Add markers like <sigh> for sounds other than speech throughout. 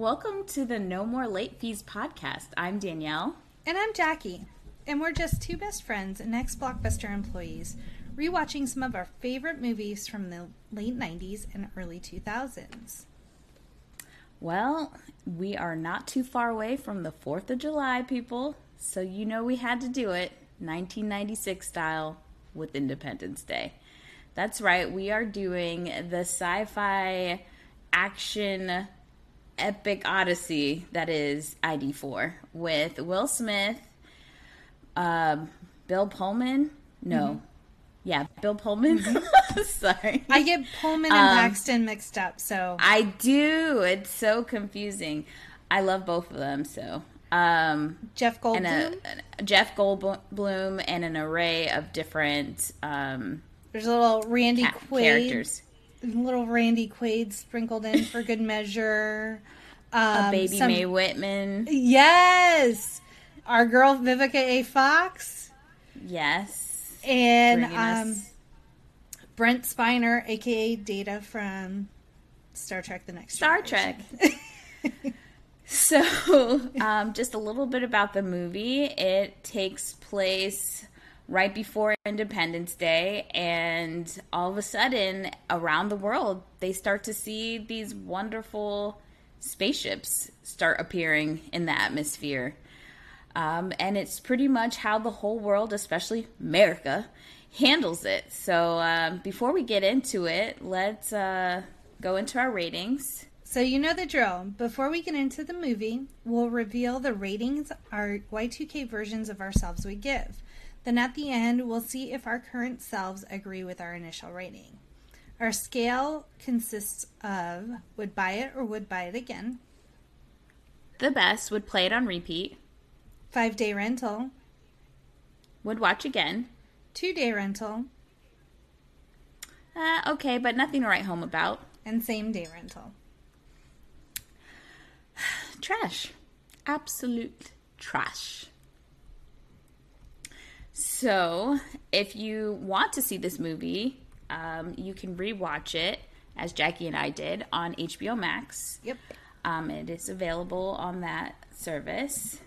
Welcome to the No More Late Fees podcast. I'm Danielle. And I'm Jackie. And we're just two best friends and ex Blockbuster employees rewatching some of our favorite movies from the late 90s and early 2000s. Well, we are not too far away from the 4th of July, people. So you know we had to do it 1996 style with Independence Day. That's right, we are doing the sci fi action epic odyssey that is ID4 with Will Smith, um, Bill Pullman. No. Mm-hmm. Yeah, Bill Pullman. Mm-hmm. <laughs> Sorry. I get Pullman and um, Paxton mixed up, so. I do. It's so confusing. I love both of them, so. Um, Jeff Goldblum. A, Jeff Goldblum and an array of different. Um, There's a little Randy ca- Quaid characters. Little Randy Quaid sprinkled in for good measure. <laughs> Um, a baby some, Mae Whitman. Yes, our girl Vivica A. Fox. Yes, and um, Brent Spiner, aka Data from Star Trek: The Next Star Trek. <laughs> So, <laughs> um, just a little bit about the movie. It takes place right before Independence Day, and all of a sudden, around the world, they start to see these wonderful spaceships start appearing in the atmosphere. Um, and it's pretty much how the whole world, especially America, handles it. So, um, before we get into it, let's uh, go into our ratings. So you know the drill. Before we get into the movie, we'll reveal the ratings our Y2K versions of ourselves would give. Then at the end, we'll see if our current selves agree with our initial rating. Our scale consists of would buy it or would buy it again. The best would play it on repeat. Five day rental. Would watch again. Two day rental. Uh, okay, but nothing to write home about. And same day rental <sighs> trash. Absolute trash. So, if you want to see this movie, um, you can rewatch it, as Jackie and I did, on HBO Max. Yep. Um, it is available on that service.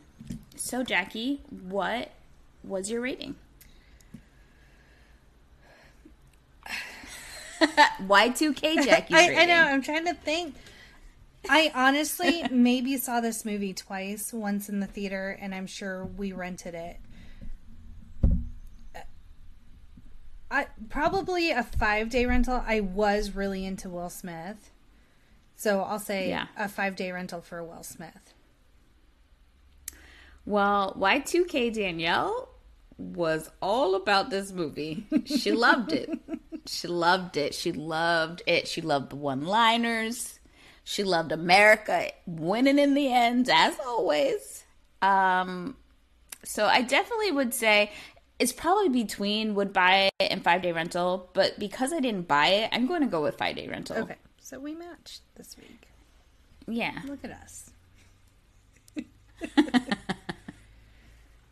So, Jackie, what was your rating? <laughs> Y2K <laughs> Jackie. I, I know. I'm trying to think. I honestly <laughs> maybe saw this movie twice, once in the theater, and I'm sure we rented it. I probably a five day rental. I was really into Will Smith, so I'll say yeah. a five day rental for Will Smith. Well, Y2K Danielle was all about this movie. She loved it. <laughs> she loved it. She loved it. She loved the one liners. She loved America winning in the end, as always. Um, so I definitely would say it's probably between would buy it and five day rental, but because I didn't buy it, I'm going to go with five day rental. Okay, so we matched this week. Yeah, look at us. <laughs>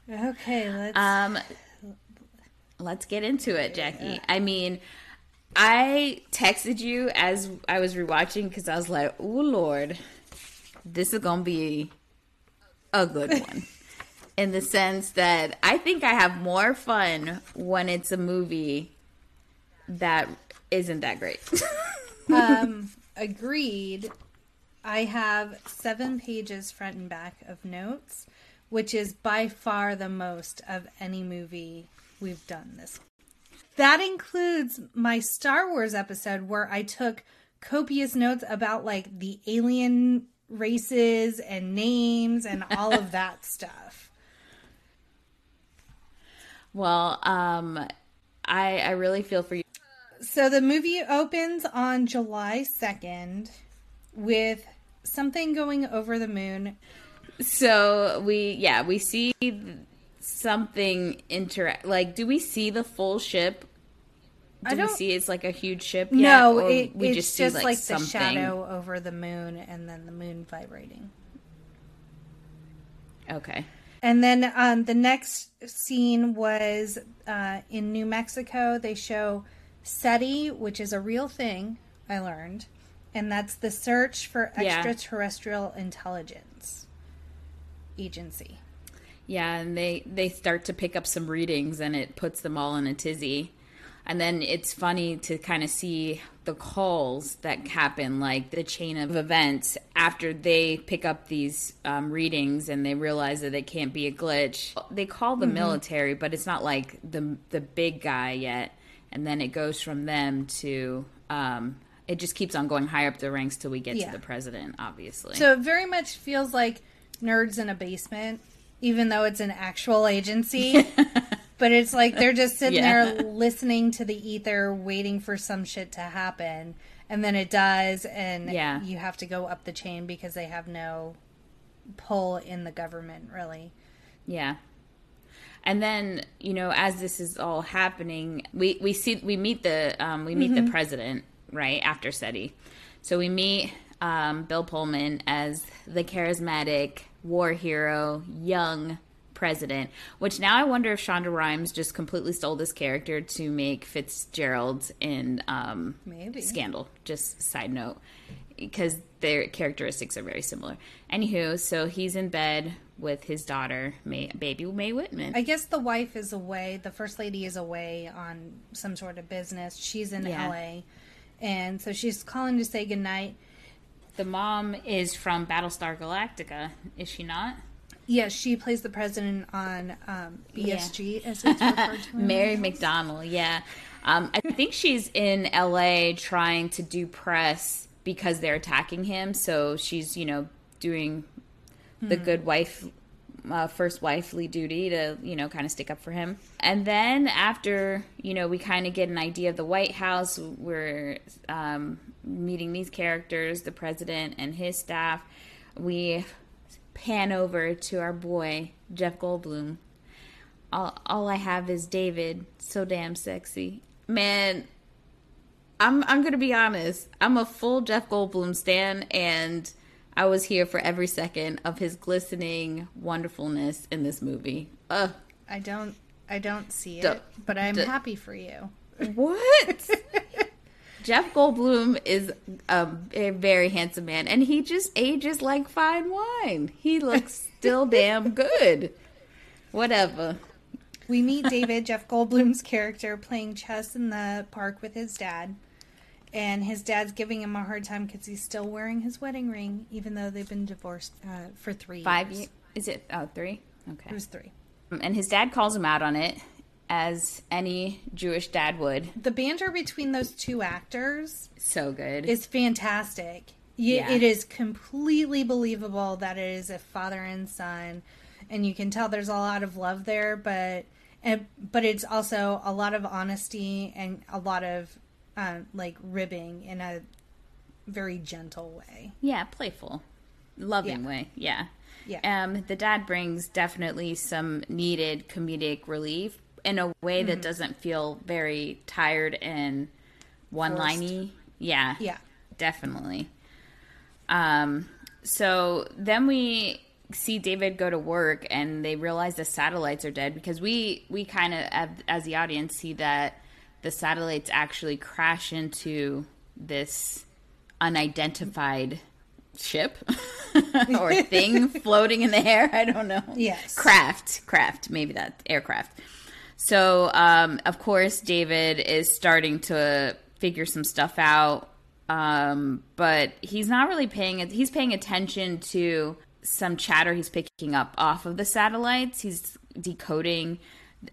okay, let's um, let's get into it, Jackie. I mean, I texted you as I was rewatching because I was like, "Oh Lord, this is gonna be a good one." <laughs> In the sense that I think I have more fun when it's a movie that isn't that great. <laughs> um, agreed. I have seven pages front and back of notes, which is by far the most of any movie we've done this that includes my Star Wars episode where I took copious notes about like the alien races and names and all of that <laughs> stuff. Well, um I I really feel for you. So the movie opens on July 2nd with something going over the moon. So we yeah, we see something interact. Like, do we see the full ship? Do I don't, we see it's like a huge ship? Yet, no, it, we it's just, just like, like the shadow over the moon, and then the moon vibrating. Okay. And then um, the next scene was uh, in New Mexico. They show SETI, which is a real thing. I learned, and that's the Search for Yeah. Extraterrestrial Intelligence Agency. Yeah, and they they start to pick up some readings, and it puts them all in a tizzy. And then it's funny to kind of see the calls that happen, like the chain of events after they pick up these um, readings and they realize that it can't be a glitch. They call the military, but it's not like the the big guy yet. And then it goes from them to um, it just keeps on going higher up the ranks till we get Yeah. to the president, obviously. So it very much feels like nerds in a basement, even though it's an actual agency. <laughs> but it's like they're just sitting Yeah. there <laughs> listening to the ether, waiting for some shit to happen. And then it does, and Yeah. you have to go up the chain because they have no pull in the government, really. Yeah. And then, you know, as this is all happening, we, we see we meet the um, we meet the president right after SETI. So we meet um, Bill Pullman as the charismatic war hero, young president. Which now I wonder if Shonda Rhimes just completely stole this character to make Fitzgerald in um, Maybe. Scandal. Just side note, because their characteristics are very similar. Anywho, so he's in bed with his daughter, Mae, baby Mae Whitman. I guess the wife is away. The first lady is away on some sort of business. She's in Yeah. LA. And so she's calling to say goodnight. the mom is from Battlestar Galactica, is she not? Yes, she plays the president on um, BSG, as it's <laughs> referred to. Mary McDonald, yeah. Um, I think she's in LA trying to do press because they're attacking him. So she's, you know, doing the good wife, uh, first wifely duty to, you know, kind of stick up for him. And then after, you know, we kind of get an idea of the White House, we're um, meeting these characters, the president and his staff. We pan over to our boy, Jeff Goldblum all, all I have is David. So damn sexy. Man, I'm I'm gonna be honest. I'm a full Jeff Goldblum stan, and I was here for every second of his glistening wonderfulness in this movie. Ugh, I don't, I don't see it, Duh. but I'm Duh. happy for you. what? <laughs> Jeff Goldblum is a, a very handsome man, and he just ages like fine wine. He looks <laughs> still damn good. Whatever. We meet David, Jeff Goldblum's character, playing chess in the park with his dad. And his dad's giving him a hard time because he's still wearing his wedding ring, even though they've been divorced uh, for three Five years. years? Is it? Oh, three. Okay. It was three. And his dad calls him out on it, as any Jewish dad would. The banter between those two actors So good. is fantastic. Yeah. It is completely believable that it is a father and son, and you can tell there's a lot of love there. But and but it's also a lot of honesty and a lot of um, like ribbing in a very gentle way. yeah, playful, loving Yeah. way. Yeah. Yeah. Um, the dad brings definitely some needed comedic relief in a way Mm-hmm. that doesn't feel very tired and one liney. Yeah. Yeah. Definitely. Um, so then we see David go to work and they realize the satellites are dead because we we kind of as the audience see that the satellites actually crash into this unidentified ship <laughs> or <laughs> thing floating in the air. I don't know. Yes. Craft, craft, maybe that aircraft. So, um, of course, David is starting to figure some stuff out, um, but he's not really paying. He's paying attention to some chatter he's picking up off of the satellites. He's decoding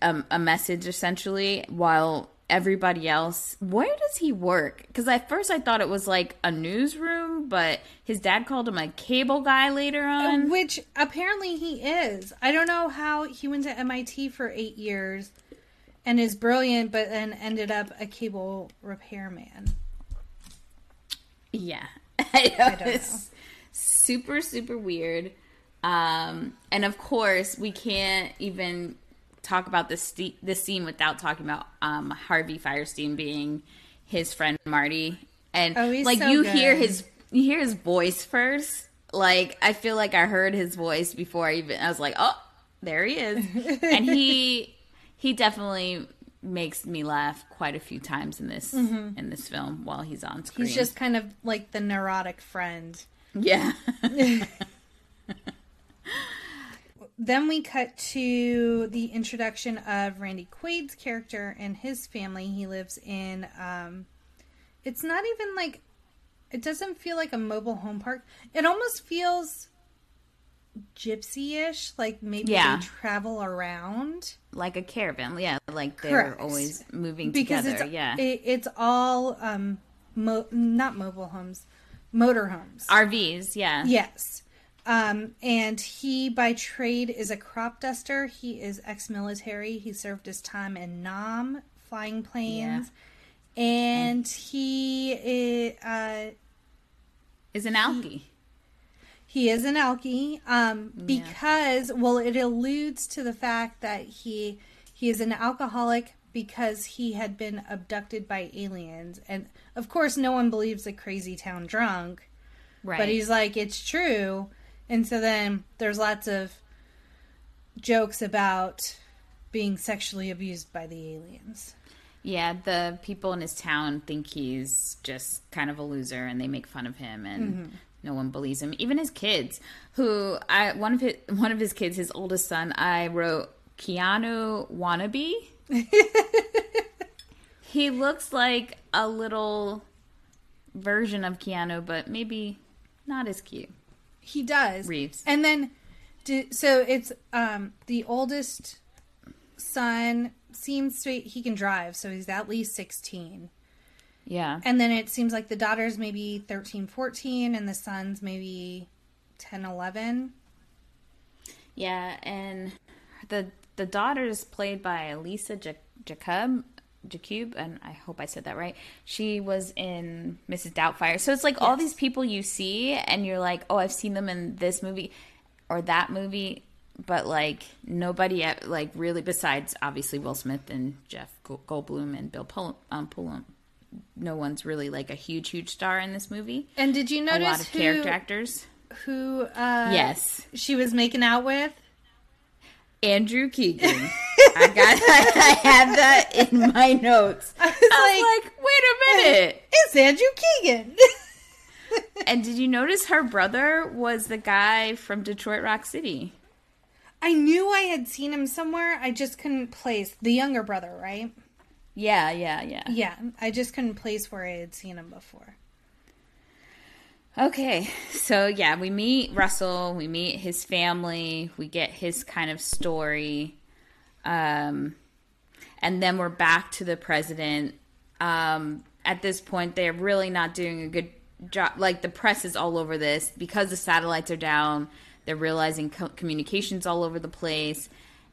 um, a message essentially, while everybody else. Where does he work? Because at first I thought it was like a newsroom, but his dad called him a cable guy later on. Which apparently he is. I don't know how he went to MIT for eight years and is brilliant, but then ended up a cable repairman. Yeah, <laughs> I know. don't it's super super weird. Um, and of course, we can't even talk about this this scene without talking about um, Harvey Fierstein being his friend Marty, and Oh, he's like so you hear his you hear his voice first. Like I feel like I heard his voice before I even I was like, oh, there he is, <laughs> and he he definitely makes me laugh quite a few times in this in this film while he's on screen. He's just kind of like the neurotic friend. yeah. <laughs> <laughs> Then we cut to the introduction of Randy Quaid's character and his family. He lives in, um, it's not even like, it doesn't feel like a mobile home park. It almost feels gypsy ish, like maybe Yeah. they travel around. like a caravan. Yeah, like they're Correct. always moving Because together. it's, yeah. it, it's all, um, mo- not mobile homes, motor homes. RVs, yeah. Yes. Um, and he, by trade, is a crop duster. He is ex military. He served his time in Nam, flying planes. And he i- uh, Is an alky. he is an alky um, because, well, it alludes to the fact that he he is an alcoholic because he had been abducted by aliens. And of course, no one believes a crazy town drunk. Right. But he's like, it's true. And so then there's lots of jokes about being sexually abused by the aliens. Yeah, the people in his town think he's just kind of a loser, and they make fun of him, and Mm-hmm. no one believes him. Even his kids, who I one of his one of his kids, his oldest son, I wrote Keanu wannabe. <laughs> he looks like a little version of Keanu, but maybe not as cute. He does. Reeves. And then, so it's um, the oldest son seems to, he can drive, so he's at least 16. Yeah, And then it seems like the daughter's maybe 13, 14, and the son's maybe 10, 11. Yeah, and the the daughter is played by Lisa Ja- Jakub. Jakub, and I hope I said that right. She was in Mrs. Doubtfire. So it's like all these people you see, and you're like, oh, I've seen them in this movie or that movie, but like nobody, at- like really, besides obviously Will Smith and Jeff Goldblum and Bill Pull- um, Pullum, no one's really like a huge, huge star in this movie. And did you notice A lot of who, character actors. who uh, Yes. she was making out with? Andrew Keegan. <laughs> I got <laughs> I had that in my notes. I was I was like, wait a minute. <laughs> It's Andrew Keegan. And did you notice her brother was the guy from Detroit Rock City? I knew I had seen him somewhere. I just couldn't place the younger brother, right? Yeah, yeah, yeah. Yeah, I just couldn't place where I had seen him before. Okay, so yeah, we meet Russell, we meet his family, we get his kind of story, um, and then we're back to the president. Um, at this point, they're really not doing a good job. Like the press is all over this because the satellites are down. They're realizing co- communications all over the place,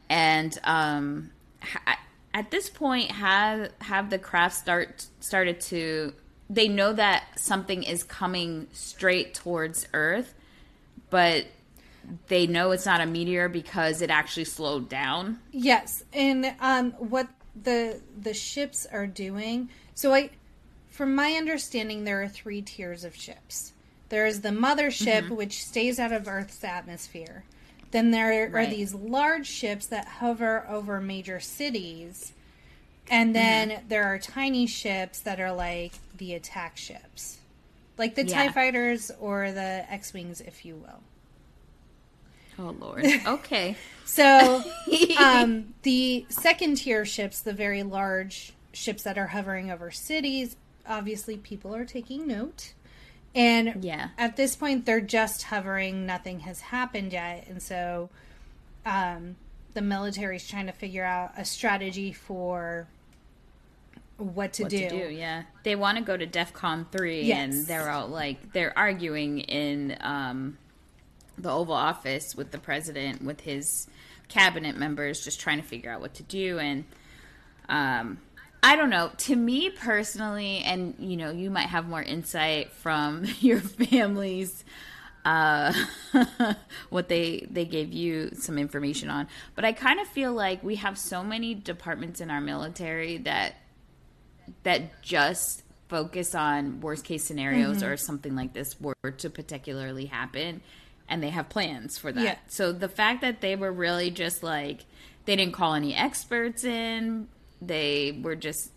and um, ha- at this point, have have the craft start started to they know that something is coming straight towards Earth, but they know it's not a meteor because it actually slowed down. Yes, and um, what the the ships are doing. So I, from my understanding, there are three tiers of ships. There is the mothership, which stays out of Earth's atmosphere. Then there are these large ships that hover over major cities. And then there are tiny ships that are like the attack ships. Like the TIE fighters or the X Wings, if you will. Oh Lord. <laughs> Okay. So, <laughs> um, the second tier ships, the very large ships that are hovering over cities, obviously people are taking note. And Yeah. at this point, they're just hovering. Nothing has happened yet. And so um, the military's trying to figure out a strategy for what to what do. to do? Yeah, they want to go to DefCon three, Yes. and they're all like they're arguing in um, the Oval Office with the president, with his cabinet members, just trying to figure out what to do. And um, I don't know. To me personally, and you know, you might have more insight from <laughs> your families. Uh, <laughs> what they they gave you some information on, but I kind of feel like we have so many departments in our military that that just focus on worst case scenarios Mm-hmm. or something like this were to particularly happen and they have plans for that. Yeah. So the fact that they were really just like they didn't call any experts in they were just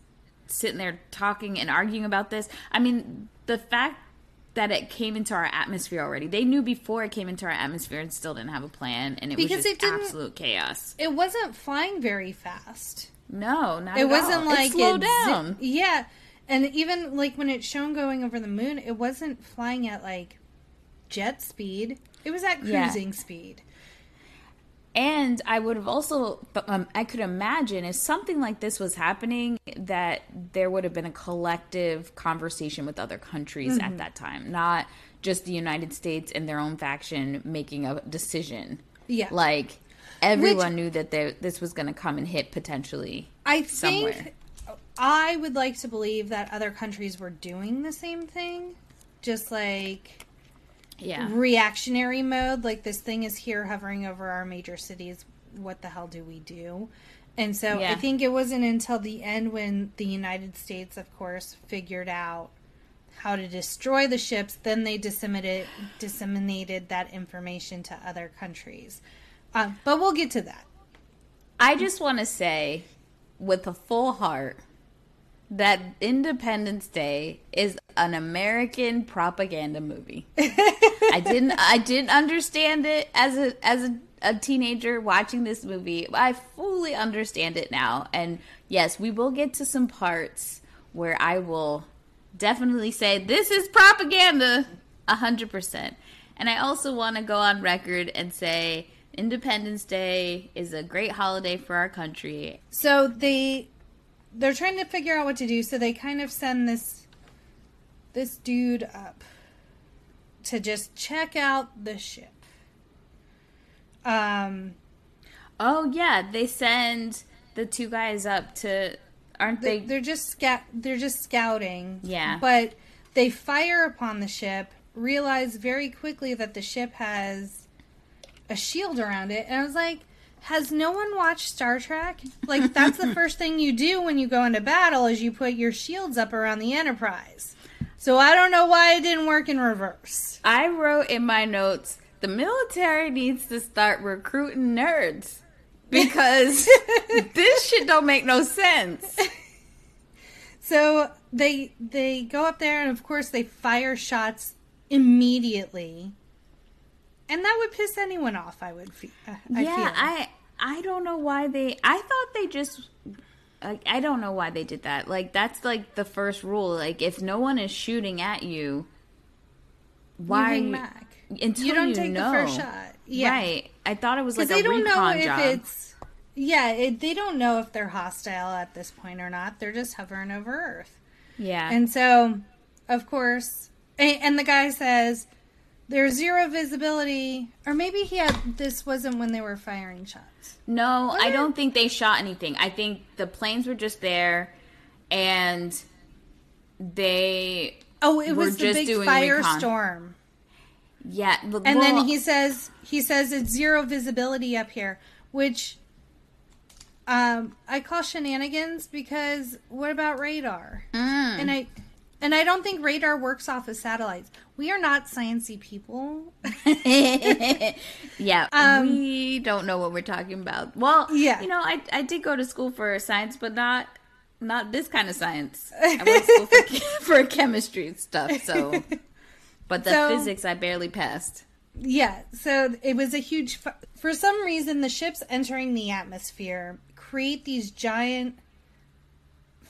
sitting there talking and arguing about this. I mean, the fact that it came into our atmosphere already. They knew before it came into our atmosphere and still didn't have a plan, and it Because was just it absolute chaos. It wasn't flying very fast. No, not It at wasn't all. like it slowed it zi- down. yeah, and even like when it's shown going over the moon, it wasn't flying at like jet speed. It was at Yeah. cruising speed. And I would have also, um, I could imagine if something like this was happening, that there would have been a collective conversation with other countries Mm-hmm. at that time, not just the United States and their own faction making a decision. Yeah. Like everyone knew that there, this was going to come and hit potentially. I somewhere. think I would like to believe that other countries were doing the same thing, just like Yeah. reactionary mode. Like this thing is here hovering over our major cities. What the hell do we do? And so I think it wasn't until the end when the United States, of course, figured out how to destroy the ships. Then they disseminated disseminated that information to other countries. Uh, but we'll get to that. I just want to say, with a full heart, that Independence Day is an American propaganda movie. <laughs> I didn't, I didn't understand it as a as a, a teenager watching this movie. I fully understand it now, and yes, we will get to some parts where I will definitely say this is propaganda, a hundred percent. And I also want to go on record and say Independence Day is a great holiday for our country. So they they're trying to figure out what to do. So they kind of send this this dude up to just check out the ship. Um, Oh yeah, they send the two guys up to, aren't they, they? they're just scout they're just scouting. Yeah. But they fire upon the ship, realize very quickly that the ship has a shield around it, and I was like. Has no one watched Star Trek? Like that's the <laughs> first thing you do when you go into battle is you put your shields up around the Enterprise. So I don't know why it didn't work in reverse. I wrote in my notes the military needs to start recruiting nerds because <laughs> this shit don't make no sense. <laughs> So they they go up there and of course they fire shots immediately. And that would piss anyone off, I would feel. I yeah, feel. I I don't know why they. I thought they just. I, I don't know why they did that. Like that's like the first rule. Like if no one is shooting at you, why you are hang you- back. until you don't you take know. the first shot. Yeah. Right. I thought it was like they don't know if job. it's yeah, it, they don't know if they're hostile at this point or not. They're just hovering over Earth. yeah. And so, of course, and, and the guy says there's zero visibility, or maybe he had this wasn't when they were firing shots. No, I it? don't think they shot anything. I think the planes were just there, and they Oh, it was the big firestorm. yeah. And well, then he says he says it's zero visibility up here, which um, I call shenanigans because what about radar? Mm. And I and I don't think radar works off of satellites. We are not sciency people. <laughs> yeah, Um, we don't know what we're talking about. Well, Yeah. you know, I I did go to school for science, but not not this kind of science. I went to school for, <laughs> <laughs> for chemistry stuff. So, but the So- physics I barely passed. Yeah, so it was a huge. For some reason, the ships entering the atmosphere create these giant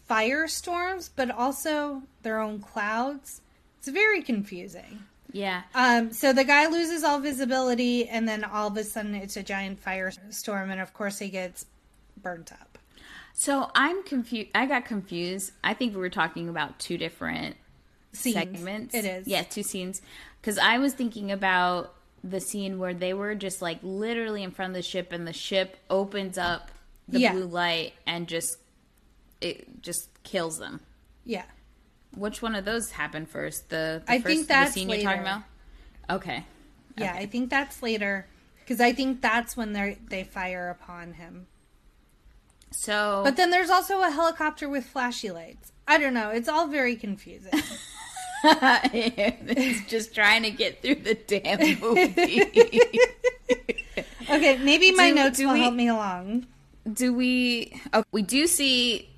firestorms, but also their own clouds. It's very confusing. Yeah. Um, so the guy loses all visibility, and then all of a sudden it's a giant firestorm, and of course he gets burnt up. So I'm confused. I got confused. I think we were talking about two different Scenes. segments. It is. Yeah, two scenes. Because I was thinking about the scene where they were just like literally in front of the ship, and the ship opens up the Yeah. blue light and just it just kills them. Yeah. Which one of those happened first? The, the I first, think that's the scene you're talking about. Okay. Yeah, Okay. I think that's later because I think that's when they they fire upon him. So, But then there's also a helicopter with flashy lights. I don't know. It's all very confusing. <laughs> it's just trying to get through the damn <laughs> movie. okay, maybe <laughs> my Do- notes do will we- help me along. Do we? Oh, we do see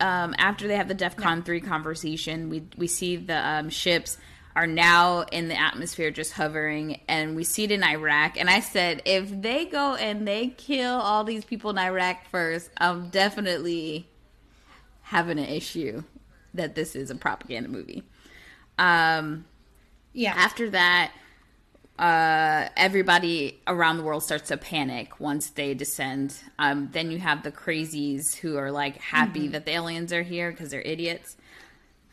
um, after they have the DefCon three conversation. We we see the um, ships are now in the atmosphere, just hovering, and we see it in Iraq. And I said, if they go and they kill all these people in Iraq first, I'm definitely having an issue that this is a propaganda movie. Um, Yeah. after that, uh, everybody around the world starts to panic once they descend. Um, then you have the crazies who are like happy Mm-hmm. that the aliens are here because they're idiots.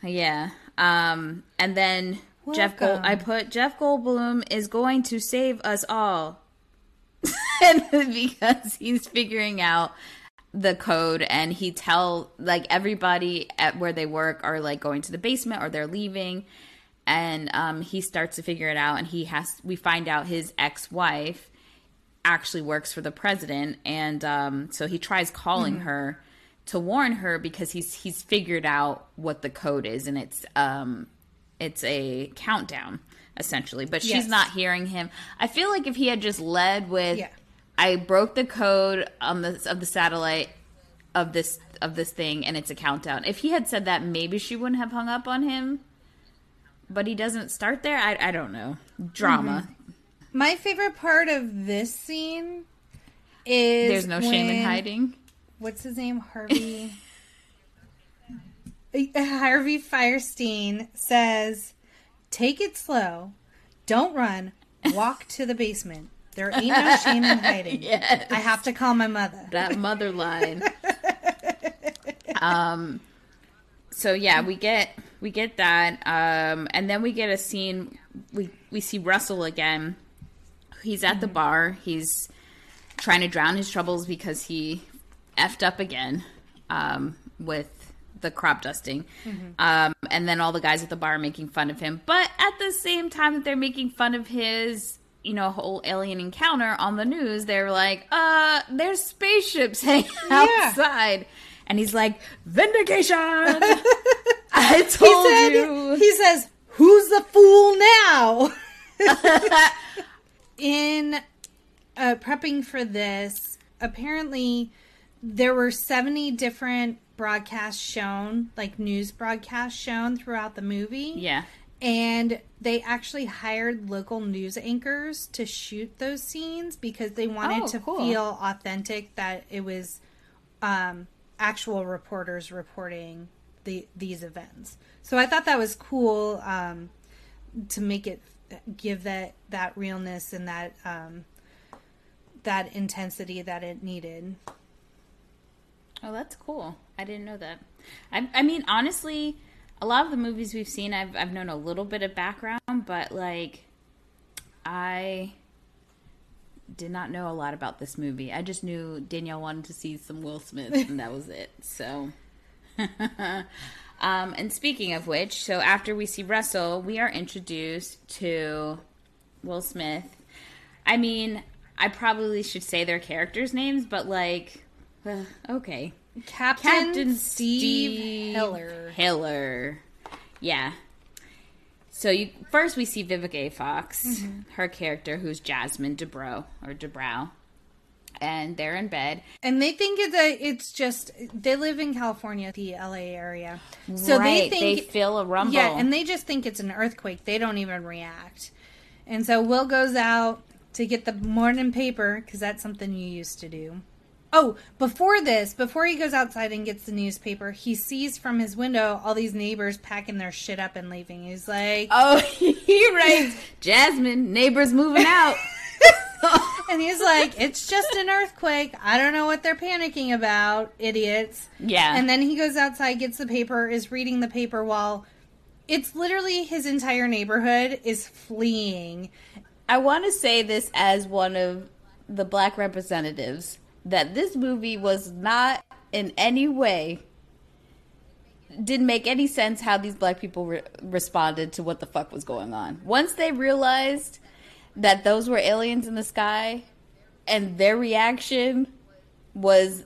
Yeah. Um, and then Jeff Gold, I put Jeff Goldblum is going to save us all. <laughs> and because he's figuring out the code and he tell like everybody at where they work are like going to the basement or they're leaving and um, he starts to figure it out and he has we find out his ex-wife actually works for the president and um, so he tries calling her to warn her because he's he's figured out what the code is and it's um it's a countdown essentially but she's Yes. not hearing him i feel like if he had just led with Yeah. i broke the code on the of the satellite of this of this thing and it's a countdown if he had said that maybe she wouldn't have hung up on him but he doesn't start there i, I don't know drama My favorite part of this scene is there's no shame in hiding What's his name? Harvey. <laughs> Harvey Fierstein says, "Take it slow. Don't run. Walk to the basement. There ain't no shame in <laughs> hiding. Yes. I have to call my mother." that mother line. <laughs> um so yeah, we get we get that um and then we get a scene we we see Russell again. He's at the bar. He's trying to drown his troubles because he effed up again um with the crop dusting. Um and then all the guys at the bar are making fun of him. But at the same time that they're making fun of his you know, whole alien encounter on the news, they're like, uh, there's spaceships <laughs> hanging Yeah. outside. And he's like, vindication! <laughs> I He told said, you. he says, "Who's the fool now?" <laughs> In uh, prepping for this, apparently there were 70 different broadcasts shown, like news broadcasts shown throughout the movie. yeah. And they actually hired local news anchors to shoot those scenes because they wanted Oh, to cool. feel authentic that it was um, actual reporters reporting the these events. So I thought that was cool um, to make it give that that realness and that um, that intensity that it needed. Oh, that's cool. I didn't know that. I, I mean, honestly, a lot of the movies we've seen, I've I've known a little bit of background, but like, I did not know a lot about this movie. I just knew Danielle wanted to see some Will Smith, <laughs> and that was it. So. <laughs> um, and speaking of which, so after we see Russell, we are introduced to Will Smith. I mean, I probably should say their characters' names, but like, uh, okay. Captain, Captain Steve, Steve Hiller. Hiller. Yeah. So you first we see Vivica A. Fox, Mm-hmm. her character who's Jasmine Dubrow or Dubrow. And they're in bed. And they think it's a, it's just they live in California, the LA area. So right, they think feel a rumble. Yeah, and they just think it's an earthquake. They don't even react. And so Will goes out to get the morning paper because that's something you used to do. Oh, before this, before he goes outside and gets the newspaper, he sees from his window all these neighbors packing their shit up and leaving. He's like, Oh, <laughs> he writes, Jasmine, neighbors moving out. <laughs> <laughs> and he's like, it's just an earthquake. I don't know what they're panicking about, idiots. yeah. And then he goes outside, gets the paper, is reading the paper while it's literally his entire neighborhood is fleeing. I want to say this as one of the black representatives that this movie was not in any way didn't make any sense how these black people re- responded to what the fuck was going on. Once they realized that those were aliens in the sky and their reaction was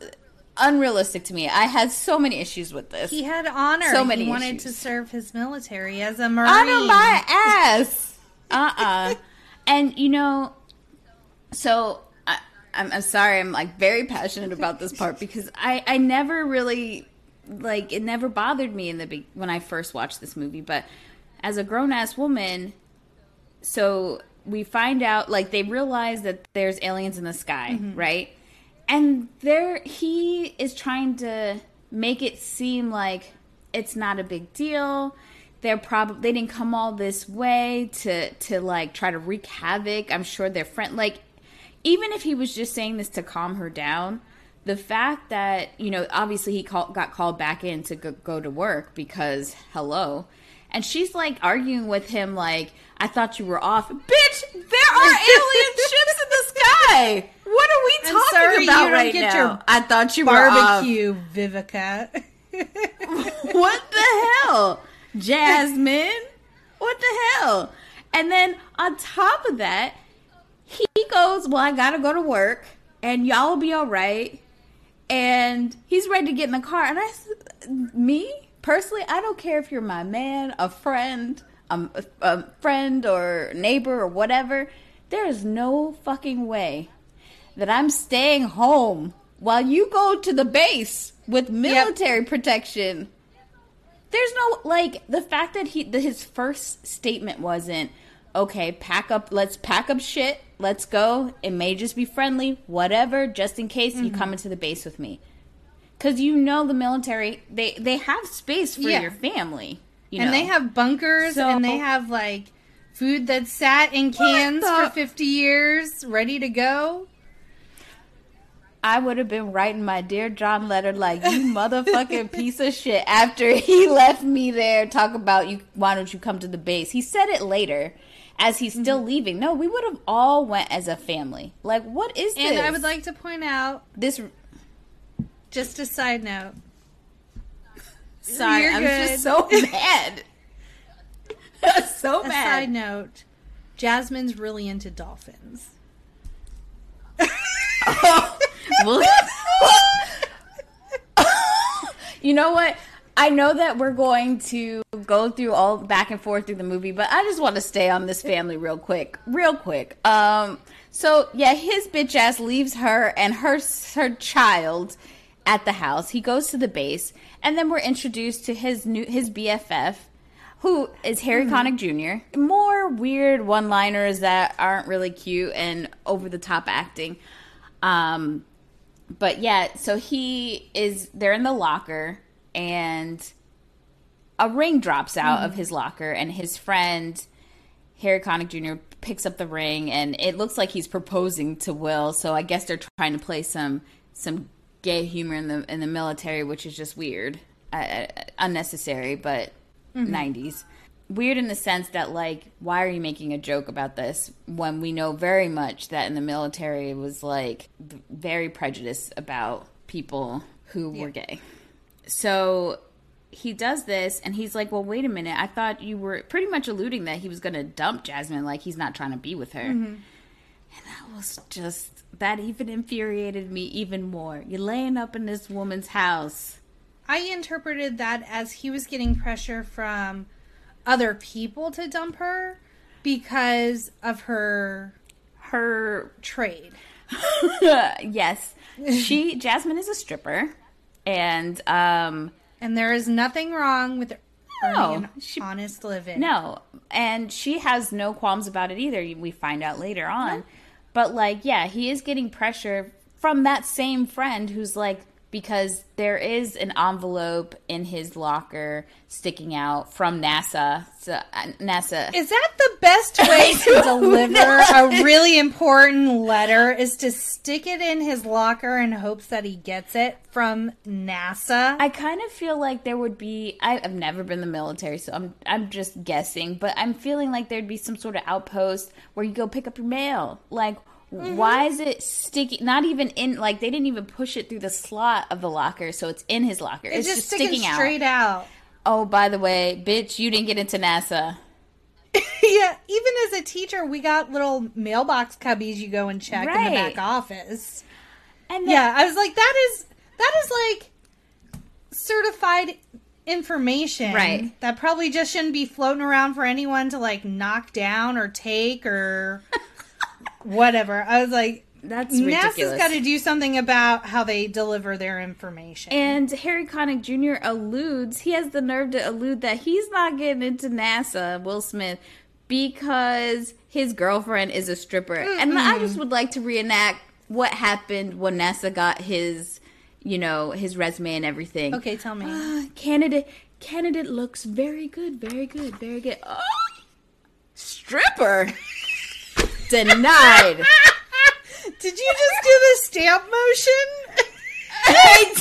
unrealistic to me. I had so many issues with this. He had honor. So many he wanted issues. to serve his military as a marine. Of my ass. <laughs> Uh uh And you know, so I'm, I'm sorry. I'm like very passionate about this part because I I never really like it never bothered me in the be- when I first watched this movie, but as a grown ass woman, so we find out like they realize that there's aliens in the sky, mm-hmm. right? And there he is trying to make it seem like it's not a big deal. They're probably they didn't come all this way to to like try to wreak havoc. I'm sure their friend like even if he was just saying this to calm her down, the fact that you know obviously he call, got called back in to go, go to work because hello. And she's like arguing with him like i thought you were off. Bitch there are <laughs> alien ships in the sky. What are we talking sorry about you right get now? your i thought you were off. Barbecue, Vivica. <laughs> what the hell? Jasmine? What the hell? And then on top of that he goes well i gotta go to work and y'all will be all right. And he's ready to get in the car and i me personally i don't care if you're my man a friend um, a, a friend or neighbor or whatever there is no fucking way that i'm staying home while you go to the base with military protection. There's no like the fact that he the, his first statement wasn't okay pack up let's pack up shit let's go. It may just be friendly whatever just in case you mm-hmm. come into the base with me. Because you know the military they they have space for Yeah. your family you and know? they have bunkers So- and they oh. have like food that's sat in cans the- for 50 years ready to go. I would have been writing my dear John letter like you <laughs> motherfucking piece of shit after <laughs> he left me there. Talk about you why don't you come to the base. He said it later as he's Mm-hmm. still leaving. No, we would have all went as a family. Like what is And this? I would like to point out, this just a side note, <laughs> sorry, You're I'm good. just so <laughs> mad. <laughs> so a side note, Jasmine's really into dolphins. Well- you know what? I know that we're going to go through all back and forth through the movie, but I just want to stay on this family real quick, real quick. Um, so yeah, his bitch ass leaves her and her her child at the house. He goes to the base, and then we're introduced to his new his BFF, who is Harry Connick Jr. More weird one-liners that aren't really cute and over the top acting. Um, but yeah, so he is they're in the locker and a ring drops out of his locker and his friend Harry Connick Jr. picks up the ring and it looks like he's proposing to Will. So I guess they're trying to play some some gay humor in the in the military, which is just weird, uh, uh, unnecessary, but 90s. Weird in the sense that like, why are you making a joke about this when we know very much that in the military it was like very prejudiced about people who were gay. So he does this and he's like, Well, wait a minute. I thought you were pretty much alluding that he was going to dump Jasmine, like he's not trying to be with her. And that was just, that even infuriated me even more. You're laying up in this woman's house. I interpreted that as he was getting pressure from other people to dump her because of her Her, trade. <laughs> yes, she, Jasmine is a stripper. And, um, And there is nothing wrong with No, earning she- honest living. No, and she has no qualms about it either. We find out later on. But like, yeah, he is getting pressure from that same friend who's like because there is an envelope in his locker sticking out from NASA. So uh, NASA Is that the best <laughs> way to deliver a really important letter? Is to stick it in his locker in hopes that he gets it from NASA? I kind of feel like there would be. I, I've never been in the military, so I'm I'm just guessing. But I'm feeling like there'd be some sort of outpost where you go pick up your mail. Like, Mm-hmm. why is it sticky? Not even in. Like they didn't even push it through the slot of the locker, so it's in his locker. it's It's, just, sticking sticking straight out. Oh, by the way, bitch, you didn't get into NASA. <laughs> yeah, even as a teacher, we got little mailbox cubbies you go and check in the back office. And then, Yeah, I was like, that is that is like certified information, Right. That probably just shouldn't be floating around for anyone to like knock down or take or <laughs> whatever. I was like, That's NASA's got to do something about how they deliver their information. And Harry Connick Jr. alludes, he has the nerve to allude that he's not getting into NASA, Will Smith, because his girlfriend is a stripper. And I just would like to reenact what happened when NASA got his, you know, his resume and everything. okay, tell me. Ah, candidate candidate looks very good, very good, very good. Oh, stripper <laughs> denied. <laughs> Did you just do the stamp motion? I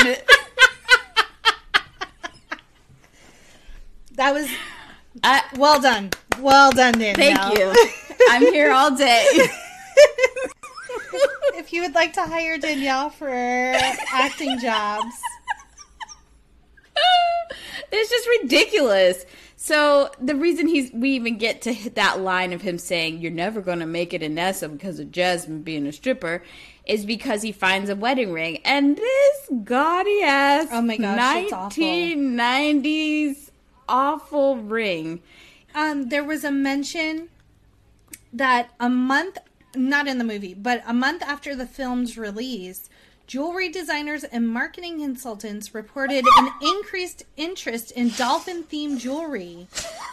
did. That was I, well done. Well done, Danielle. thank you. I'm here all day. <laughs> if you would like to hire Danielle for acting jobs, it's just ridiculous. So the reason he's we even get to hit that line of him saying you're never going to make it in NASA because of Jasmine being a stripper is because he finds a wedding ring and this gaudy ass Oh my gosh, it's awful. 1990s awful ring. um, there was a mention that a month, not in the movie, but a month after the film's release, jewelry designers and marketing consultants reported an increased interest in dolphin themed jewelry.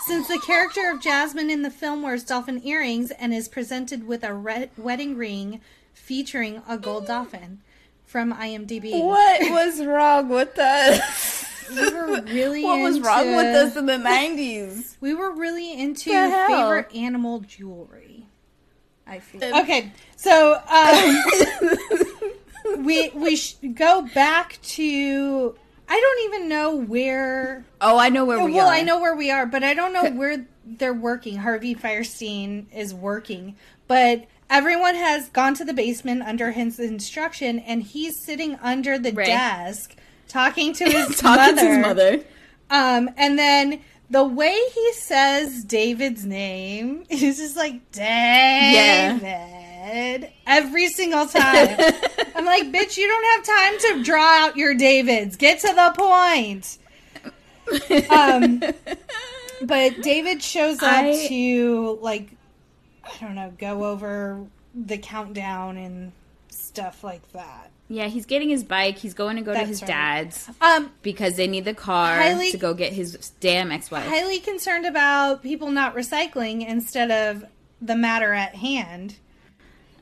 Since the character of Jasmine in the film wears dolphin earrings and is presented with a red wedding ring featuring a gold dolphin from IMDb. What was wrong with us? We were really what was wrong with us in the 90s? We were really into favorite animal jewelry. I feel okay. So um, <laughs> we we sh- go back to. I don't even know where. Oh, I know where we well, are. I know where we are, but I don't know where they're working. Harvey Fierstein is working, but everyone has gone to the basement under his instruction, and he's sitting under the Right. desk talking to his <laughs> Talking mother. to his mother. Um, and then the way he says David's name <laughs> is just like David every single time. <laughs> I'm like, bitch, you don't have time to draw out your Davids. Get to the point. Um, but David shows up I- to like, I don't know, go over the countdown and stuff like that. Yeah, he's getting his bike. He's going to go to his right. dad's Um, because they need the car Highly- to go get his damn ex-wife. highly concerned about people not recycling instead of the matter at hand.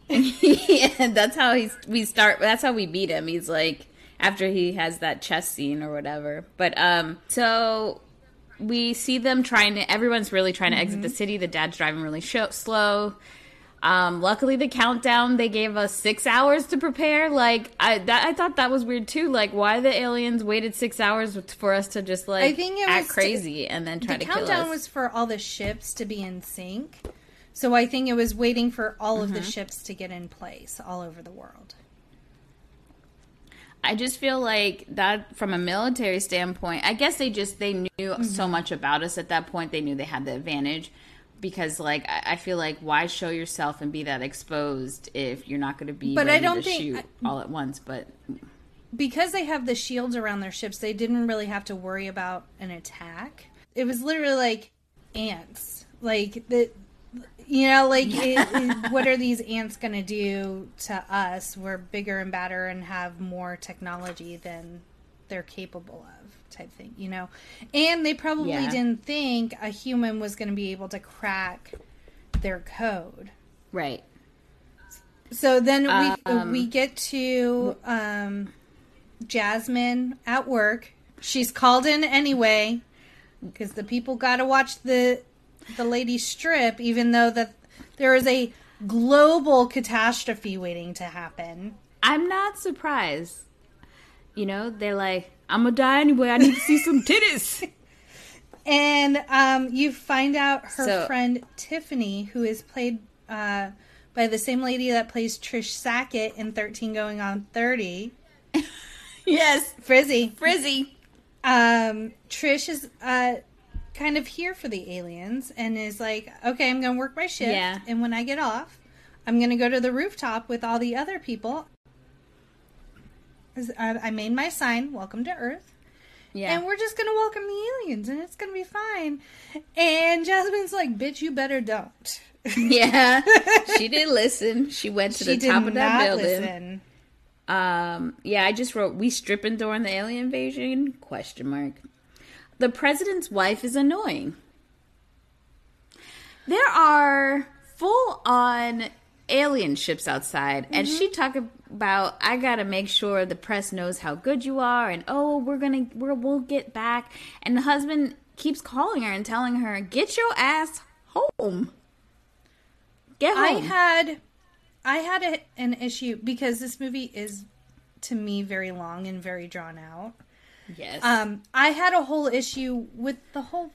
Yeah, <laughs> that's how he's. We start. That's how we beat him. He's like after he has that chess scene or whatever. But um, so we see them trying to. Everyone's really trying to exit the city. The dad's driving really sho- slow. Um, luckily, the countdown they gave us six hours to prepare. Like I, that, I thought that was weird too. Like why the aliens waited six hours for us to just like I think it act was to- crazy and then try the to kill countdown us. was for all the ships to be in sync. So I think it was waiting for all of the Mm-hmm. ships to get in place all over the world. I just feel like that from a military standpoint, I guess they just they knew Mm-hmm. so much about us at that point. They knew they had the advantage because like I, I feel like why show yourself and be that exposed if you're not going to be But I don't to think- shoot all at once. But Because they have the shields around their ships, they didn't really have to worry about an attack. It was literally like ants. Like the you know, like it, it- <laughs> what are these ants going to do to us? We're bigger and badder and have more technology than they're capable of, type thing, you know? And they probably Yeah. didn't think a human was going to be able to crack their code. right, So then we Um, we get to um, Jasmine at work. She's called in anyway because the people got to watch the the lady strip, even though that there is a global catastrophe waiting to happen. I'm not surprised. You know, they're like, I'm gonna die anyway. I need to see some titties. <laughs> And um, you find out her So- friend Tiffany, who is played uh, by the same lady that plays Trish Sackett in Thirteen Going on Thirty, <laughs> yes, Frizzy. frizzy. um, Trish is uh, kind of here for the aliens and is like, okay, I'm going to work my shift. Yeah. And when I get off, I'm going to go to the rooftop with all the other people. I, made my sign, welcome to Earth. Yeah, And we're just going to welcome the aliens and it's going to be fine. And Jasmine's like, bitch, you better don't. <laughs> Yeah, she didn't listen. She went to she the top of that building. listen. Um, yeah, I just wrote we stripping during the alien invasion? Question mark. The president's wife is annoying. There are full on alien ships outside, and she mm-hmm. talk about I gotta make sure the press knows how good you are, and oh, we're gonna we're, we'll get back. And the husband keeps calling her and telling her, "Get your ass home." Get home. I had I had a, an issue because this movie is to me very long and very drawn out. Yes. Um, I had a whole issue with the whole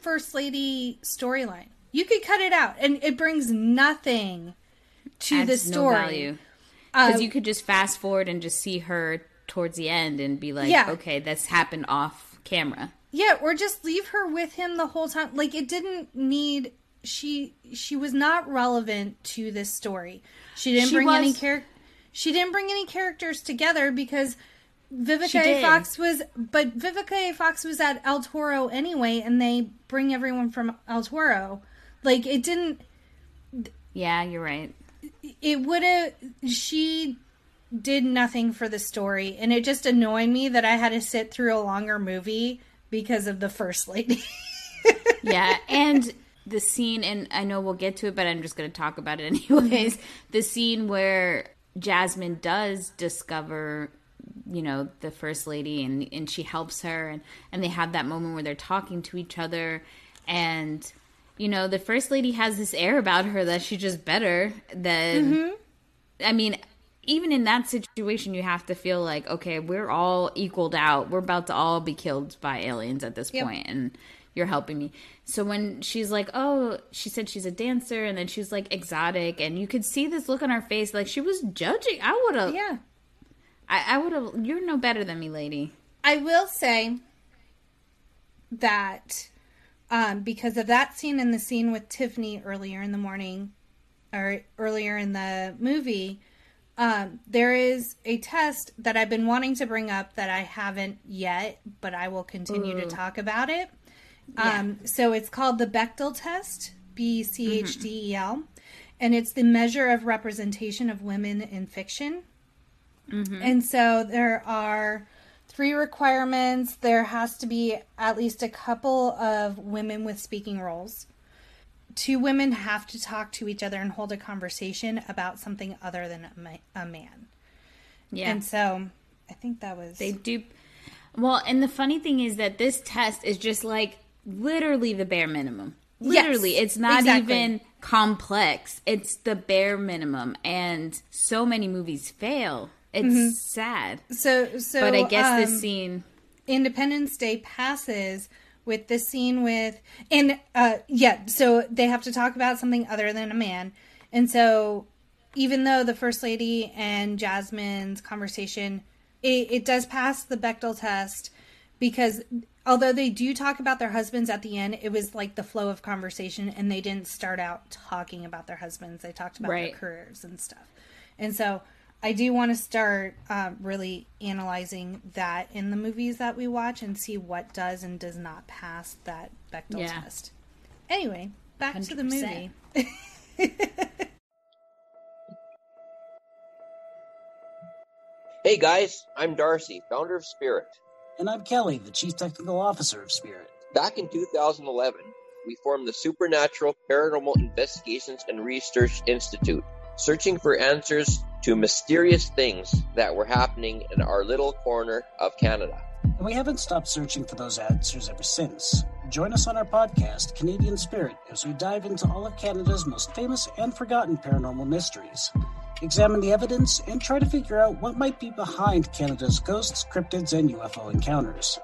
first lady storyline. You could cut it out, and it brings nothing to Adds the no story. value. Because Uh, you could just fast forward and just see her towards the end and be like, Yeah. okay, that's happened off camera. Yeah, or just leave her with him the whole time. Like it didn't need she she was not relevant to this story. She didn't She bring any was- char- she didn't bring any characters together because Vivica A. Fox was but Vivica A. Fox was at El Toro anyway and they bring everyone from El Toro. Like it didn't Yeah, you're right. it would have she did nothing for the story and it just annoyed me that I had to sit through a longer movie because of the first lady. <laughs> Yeah, and the scene, and I know we'll get to it, but I'm just going to talk about it <laughs> anyways. Mm-hmm. the scene where Jasmine does discover, you know, the first lady, and and she helps her, and and they have that moment where they're talking to each other, and you know, the first lady has this air about her that she's just better than. Mm-hmm. I mean. Even in that situation, you have to feel like, okay, we're all equaled out. We're about to all be killed by aliens at this Yep. point, and you're helping me. So when she's like, oh, she said she's a dancer, and then she's like exotic, and you could see this look on her face, like she was judging. I would have, yeah. I, I would have. You're no better than me, lady. I will say that um, because of that scene and the scene with Tiffany earlier in the morning or earlier in the movie, um, there is a test that I've been wanting to bring up that I haven't yet, but I will continue to talk about it. Yeah. Um, so it's called the Bechdel test, B C H D E L, and it's the measure of representation of women in fiction. Mm-hmm. And so there are three requirements. There has to be at least a couple of women with speaking roles. Two women have to talk to each other and hold a conversation about something other than a, ma- a man. Yeah, And so I think that was they do. Well, and the funny thing is that this test is just like literally the bare minimum. Yes, Literally, it's not exactly. even complex. It's the bare minimum, and so many movies fail. It's sad. so so. But I guess um, this scene. Independence Day passes with the scene with and uh yeah, so they have to talk about something other than a man. And so even though the first lady and Jasmine's conversation it, it does pass the Bechdel test because although they do talk about their husbands at the end, it was like the flow of conversation and they didn't start out talking about their husbands. They talked about Right. their careers and stuff. And so I do want to start um, really analyzing that in the movies that we watch and see what does and does not pass that Bechdel Yeah. test. Anyway, back to the 100%. movie. <laughs> Hey guys, I'm Darcy, founder of Spirit. And I'm Kelly, the Chief Technical Officer of Spirit. Back in 2011, we formed the Supernatural Paranormal Investigations and Research Institute, searching for answers to mysterious things that were happening in our little corner of Canada. And we haven't stopped searching for those answers ever since. Join us on our podcast, Canadian Spirit, as we dive into all of Canada's most famous and forgotten paranormal mysteries. Examine the evidence and try to figure out what might be behind Canada's ghosts, cryptids, and UFO encounters.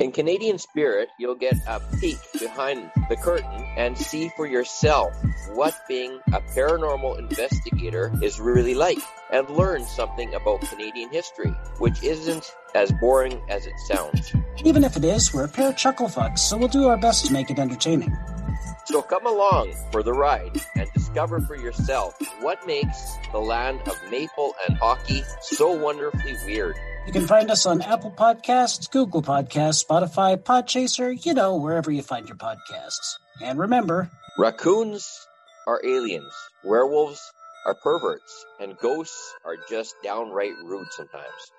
In Canadian Spirit, you'll get a peek behind the curtain and see for yourself what being a paranormal investigator is really like and learn something about Canadian history, which isn't as boring as it sounds. Even if it is, we're a pair of chuckle fucks, so we'll do our best to make it entertaining. So come along for the ride and discover for yourself what makes the land of maple and hockey so wonderfully weird. You can find us on Apple Podcasts, Google Podcasts, Spotify, Podchaser, you know, wherever you find your podcasts. And remember, Raccoons are aliens, werewolves are perverts, and ghosts are just downright rude sometimes.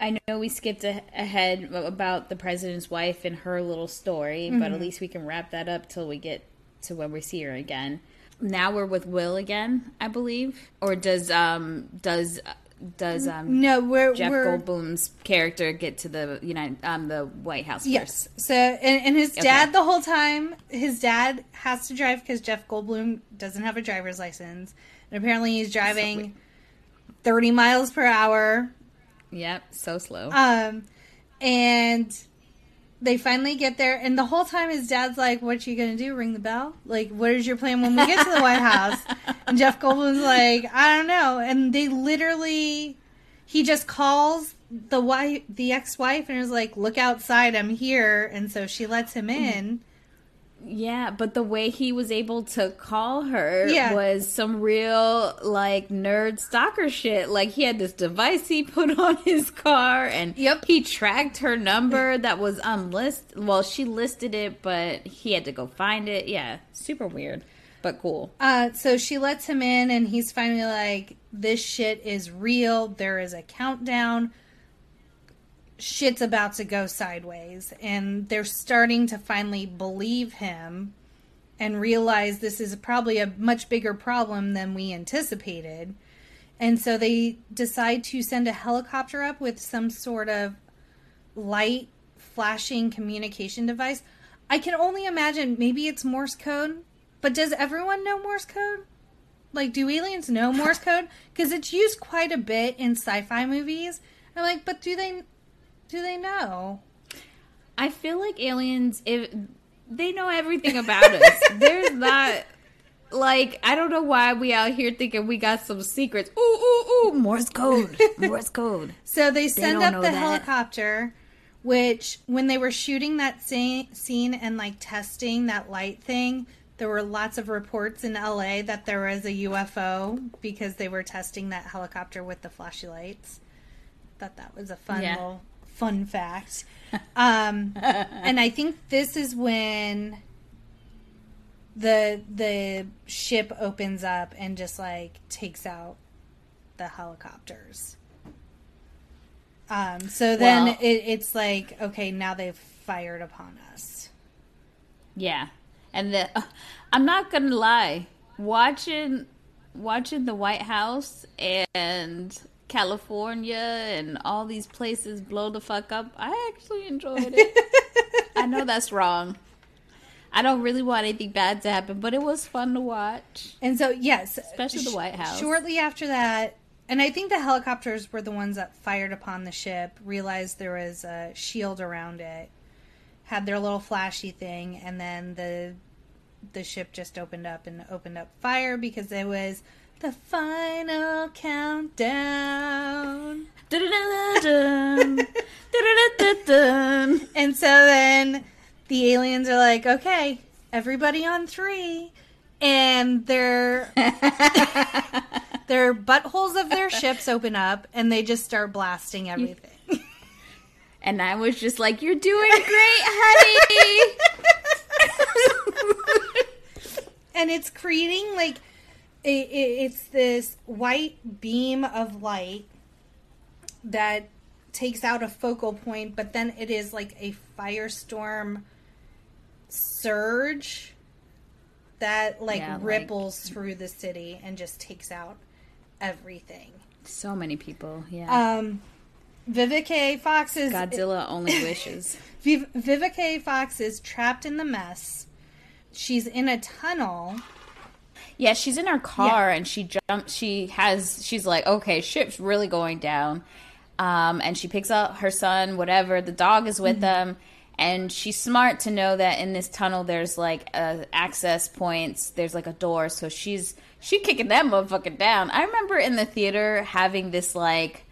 I know we skipped a- ahead about the president's wife and her little story, but at least we can wrap that up till we get to when we see her again. Now we're with Will again, I believe, or does um does does um No, we're Jeff we're Goldblum's character get to the United um the White House first? yes. So and, and his dad the whole time, his dad has to drive because Jeff Goldblum doesn't have a driver's license, and apparently he's driving thirty miles per hour. Yep, so slow. Um, and they finally get there, and the whole time his dad's like, "What you gonna do? Ring the bell? Like, what is your plan when we get to the White House?" And Jeff Goldblum's like, "I don't know." And they literally, he just calls the wife, the ex-wife, and is like, "Look outside, I'm here." And so she lets him in. Yeah, but the way he was able to call her Yeah. was some real like nerd stalker shit. Like he had this device he put <laughs> on his car and Yep. he tracked her number that was unlisted. Well, she listed it, but he had to go find it. Yeah, super weird, but cool. Uh, so she lets him in, and he's finally like, "This shit is real. There is a countdown. Shit's about to go sideways." And they're starting to finally believe him and realize this is probably a much bigger problem than we anticipated. And so they decide to send a helicopter up with some sort of light flashing communication device. I can only imagine maybe it's Morse code, but does everyone know Morse code? Like, do aliens know Morse <laughs> code? Because it's used quite a bit in sci-fi movies. I'm like, but do they? Do they know? I feel like aliens if they know everything about us. <laughs> There's not like I don't know why we out here thinking we got some secrets. Ooh ooh ooh, Morse code, <laughs> Morse code. So they send don't up the that. helicopter, which when they were shooting that scene and like testing that light thing, there were lots of reports in LA that there was a UFO because they were testing that helicopter with the flashy lights. Thought that was a fun Yeah. little fun fact. Um, and I think this is when the the ship opens up and just like takes out the helicopters. Um, so then Well- it, it's like, okay, now they've fired upon us. Yeah, and the uh, <laughs> I'm not gonna lie, watching watching the White House and California and all these places blow the fuck up, I actually enjoyed it. <laughs> I know that's wrong. I don't really want anything bad to happen, but it was fun to watch. And so, yes, Especially the White House. Shortly after that, and I think the helicopters were the ones that fired upon the ship, realized there was a shield around it, had their little flashy thing, and then the the ship just opened up and opened up fire because it was the final countdown. <laughs> And so then the aliens are like, okay, everybody on three. And their <laughs> their buttholes of their ships open up and they just start blasting everything. <laughs> And I was just like, "You're doing great, honey." and it's creating like it, it, it's this white beam of light that takes out a focal point, but then it is like a firestorm surge that like Yeah, like- ripples through the city and just takes out everything. so many people. Yeah. Um, Vivica A. Fox is Godzilla only wishes. <laughs> Viv- Vivica A. Fox is trapped in the mess. She's in a tunnel. Yeah, she's in her car and she jumps. She has. She's like, okay, shit's really going down. Um, and she picks up her son, whatever. The dog is with them, and she's smart to know that in this tunnel there's like uh, access points. There's like a door, so she's she kicking that motherfucker down. I remember in the theater having this like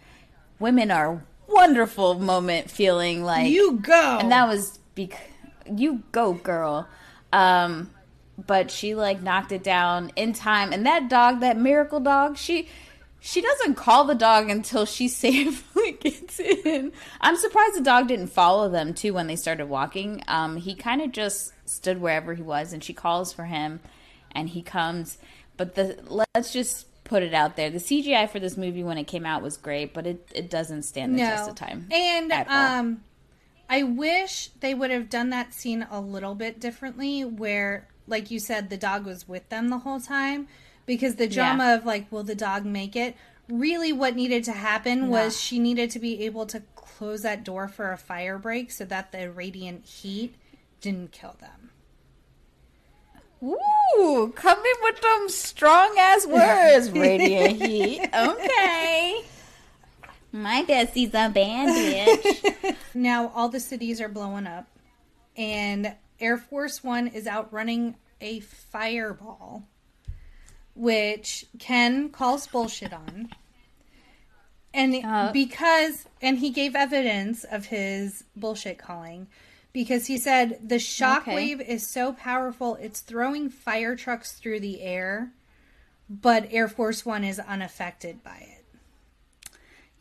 women are wonderful moment, feeling like You go. and that was bec- you go girl um but she like knocked it down in time and that dog that miracle dog she she doesn't call the dog until she <laughs> safely gets in. I'm surprised the dog didn't follow them too when they started walking. Um, he kind of just stood wherever he was, and she calls for him, and he comes. But the let's just put it out there: the CGI for this movie when it came out was great, but it it doesn't stand the test of time. And um I wish they would have done that scene a little bit differently where like you said the dog was with them the whole time because the drama Yeah. of like will the dog make it really what needed to happen was she needed to be able to close that door for a fire break so that the radiant heat didn't kill them. Ooh, come in with them strong ass words, <laughs> radiant heat. Okay. My Bessie's a bad. <laughs> Now all the cities are blowing up, and Air Force One is out running a fireball, which Ken calls bullshit on. And Uh. because, and he gave evidence of his bullshit calling because he said the shockwave is so powerful it's throwing fire trucks through the air, but Air Force One is unaffected by it.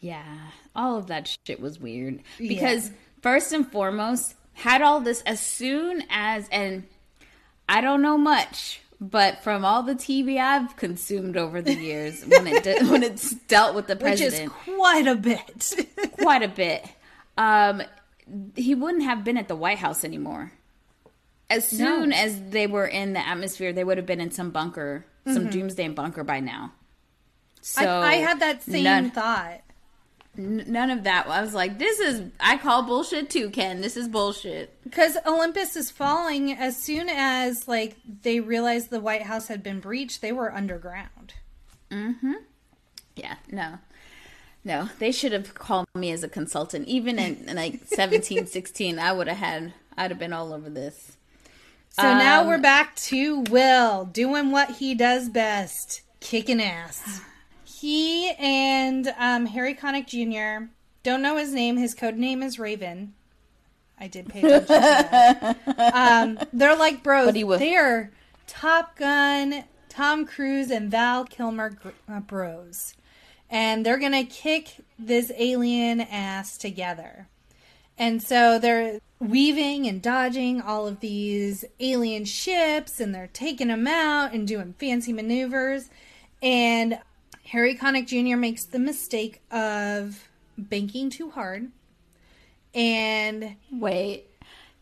Yeah, all of that shit was weird. Because first and foremost, had all this as soon as and I don't know much, but from all the TV I've consumed over the years, when it de- when it's dealt with the <laughs> Which is president, quite a bit. <laughs> quite a bit, um, he wouldn't have been at the White House anymore. As soon No. as they were in the atmosphere, they would have been in some bunker, some doomsday bunker by now. So Mm-hmm. I, I had that same none- thought. None of that. I was like, this is, I call bullshit too, Ken. This is bullshit. Because Olympus is falling as soon as like they realized the White House had been breached, they were underground. Mm hmm. Yeah, no. No, they should have called me as a consultant. Even in, in like <laughs> 17, 16, I would have had, I'd have been all over this. So now Um, we're back to Will doing what he does best, kicking ass. <sighs> He and um, Harry Connick Jr. don't know his name. His code name is Raven. I did pay attention to that. <laughs> Um, they're like bros. But he was- They're Top Gun, Tom Cruise, and Val Kilmer gr- uh, bros. And they're going to kick this alien ass together. And so they're weaving and dodging all of these alien ships and they're taking them out and doing fancy maneuvers. And Harry Connick Jr. makes the mistake of banking too hard and Wait,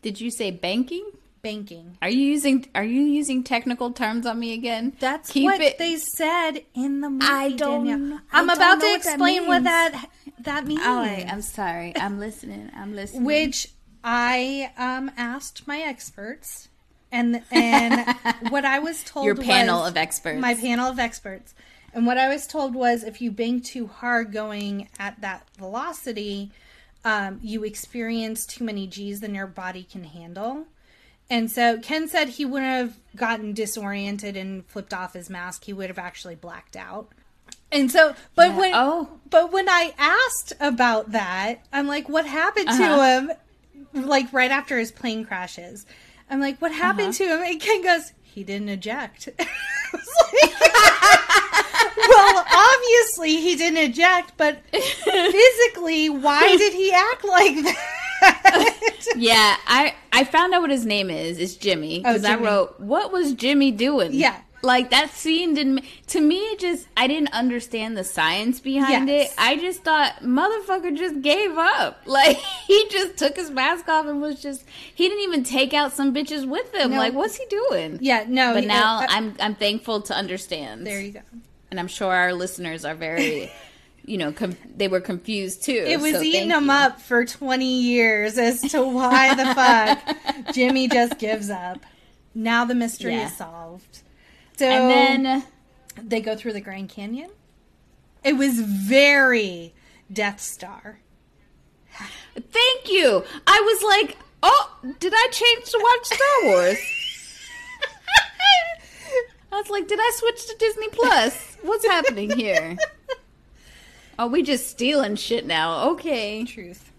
did you say banking? banking. Are you using, are you using technical terms on me again? That's Keep what it- they said in the movie. I don't- Danielle. I I'm don't about know to what that explain what that that means. All right, I'm sorry. I'm listening. I'm listening. which I um, asked my experts, and and <laughs> what I was told Your panel was- of experts. my panel of experts, and what I was told was if you bank too hard going at that velocity, um, you experience too many G's than your body can handle. And so Ken said he wouldn't have gotten disoriented and flipped off his mask. He would have actually blacked out. And so, but Yeah. when Oh. but when I asked about that, I'm like, what happened Uh-huh. to him? Like right after his plane crashes, I'm like, what happened Uh-huh. to him? And Ken goes, he didn't eject. <laughs> I like, <laughs> well, obviously he didn't eject, but physically, why did he act like that? <laughs> Yeah, I I found out what his name is. It's Jimmy Oh, because I wrote what was Jimmy doing? Yeah. like that scene didn't. To me, it just I didn't understand the science behind Yes. it. I just thought motherfucker just gave up. <laughs> Like he just took his mask off and was just he didn't even take out some bitches with him. No. Like what's he doing? yeah, no. But he- now uh, I'm I'm thankful to understand. there you go. And I'm sure our listeners are very, <laughs> you know, com- they were confused too. It was so eating them you. up for 20 years as to why the fuck <laughs> Jimmy just gives up. Now the mystery Yeah. is solved. So And then they go through the Grand Canyon. It was very Death Star. Thank you. I was like, oh, did I change to watch Star Wars? <laughs> I was like, did I switch to Disney Plus? What's happening here? <laughs> Oh, we just stealing shit now. Okay. Truth.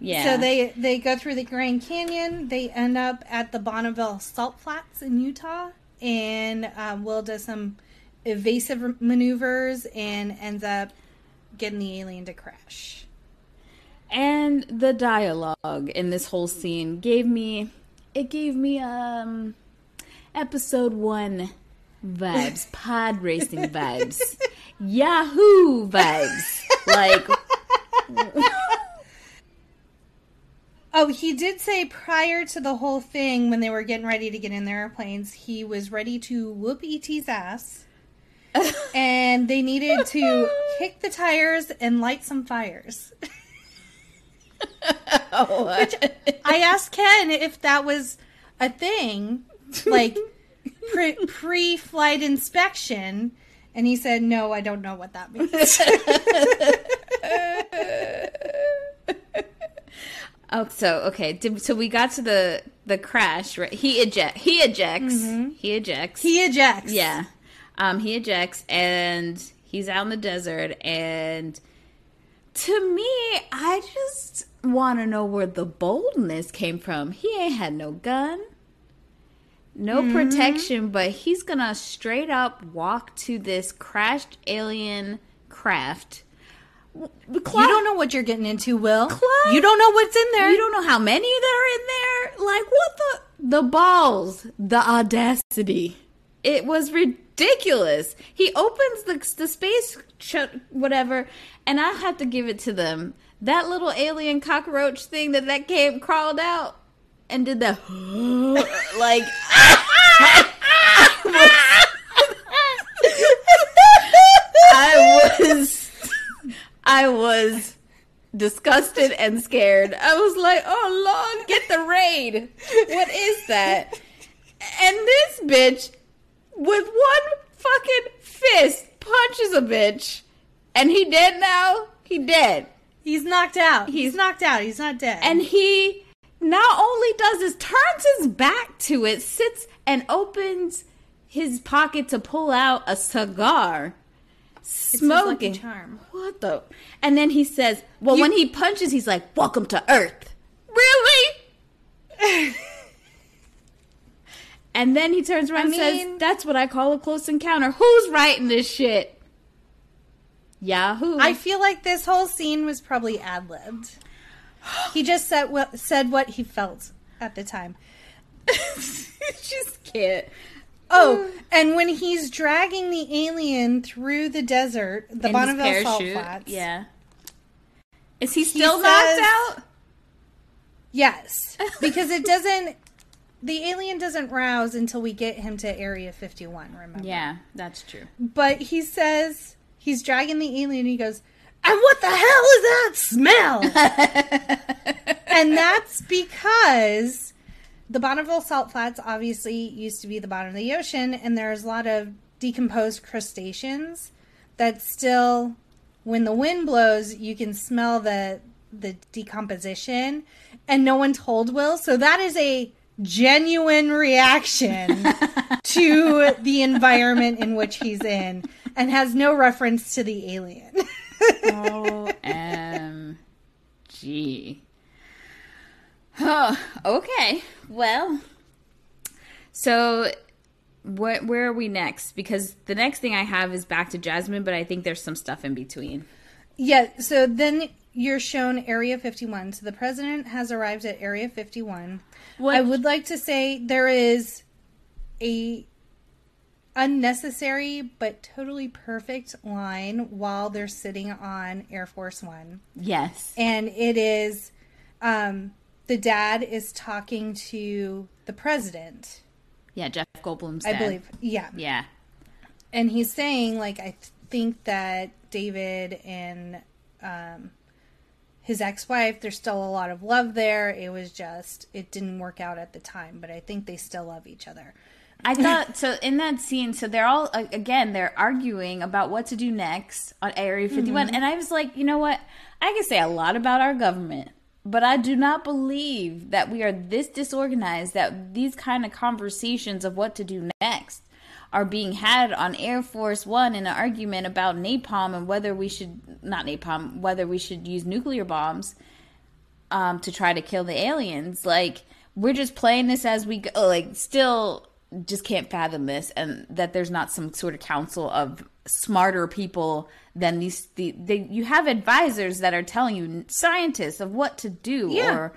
Yeah. So they they go through the Grand Canyon. They end up at the Bonneville Salt Flats in Utah, and um, Will does some evasive maneuvers and ends up getting the alien to crash. And the dialogue in this whole scene gave me it gave me um episode 1 vibes, pod racing vibes. Yahoo vibes. Like Oh, he did say prior to the whole thing when they were getting ready to get in their airplanes, he was ready to whoop ET's ass. <laughs> and they needed to kick the tires and light some fires. Oh, Which I asked Ken if that was a thing, like <laughs> pre flight inspection, and he said, No, I don't know what that means. <laughs> Oh, so okay. Did, so we got to the the crash. Right? He eject. He ejects. He ejects. he ejects. yeah. Um, he ejects, and he's out in the desert. And to me, I just want to know where the boldness came from. He ain't had no gun, no mm-hmm. protection, but he's gonna straight up walk to this crashed alien craft. You don't know what you're getting into, Will. Clyde- You don't know what's in there. You don't know how many that are in there. Like what the the balls, the audacity. It was ridiculous. He opens the the space ch- whatever, and I have to give it to them. That little alien cockroach thing that that came crawled out and did the <laughs> like. I was I was disgusted and scared. I was like, "Oh Lord, get the raid! What is that?" And this bitch, with one fucking fist, punches a bitch, and he dead now. He dead, He's knocked out. He's knocked out. He's not dead. and he not only does this, turns his back to it, sits and opens his pocket to pull out a cigar. Smoking. charm. What the? And then he says, well, You- when he punches, he's like, welcome to Earth. Really? <laughs> and then he turns around I and mean- says, that's what I call a close encounter. Who's writing this shit? Yahoo. I feel like this whole scene was probably ad libbed. <gasps> He just said what said what he felt at the time. <laughs> just can't. Oh, <sighs> and when he's dragging the alien through the desert, the In Bonneville Salt. Flats. Yeah. Is he still knocked says- out? Yes, <laughs> because it doesn't. The alien doesn't rouse until we get him to Area 51. Remember? Yeah, that's true. But he says he's dragging the alien. and He goes, "And what the hell is that smell?" <laughs> and that's because the Bonneville Salt Flats obviously used to be the bottom of the ocean, and there's a lot of decomposed crustaceans that still, when the wind blows, you can smell the the decomposition. And no one told Will, so that is a genuine reaction <laughs> to the environment in which he's in, and has no reference to the alien. <laughs> OMG. Oh, okay. Well, so where, where are we next? Because the next thing I have is back to Jasmine, but I think there's some stuff in between. Yeah, so then you're shown Area 51. So the president has arrived at Area 51. What- I would like to say there is a unnecessary but totally perfect line while they're sitting on Air Force 1. Yes. And it is um the dad is talking to the president, Yeah, Jeff Goldblum's I dad. believe. Yeah. Yeah. and he's saying like I think that David and um, his ex-wife, there's still a lot of love there. It was just it didn't work out at the time, but I think they still love each other. I thought so in that scene. So they're all again they're arguing about what to do next on Area 51, and I was like, you know what? I can say a lot about our government, but I do not believe that we are this disorganized that these kind of conversations of what to do next are being had on Air Force One in an argument about napalm and whether we should not napalm whether we should use nuclear bombs um, to try to kill the aliens. Like we're just playing this as we go. Like still just can't fathom this and that there's not some sort of council of smarter people than these the they, you have advisors that are telling you scientists of what to do Yeah. or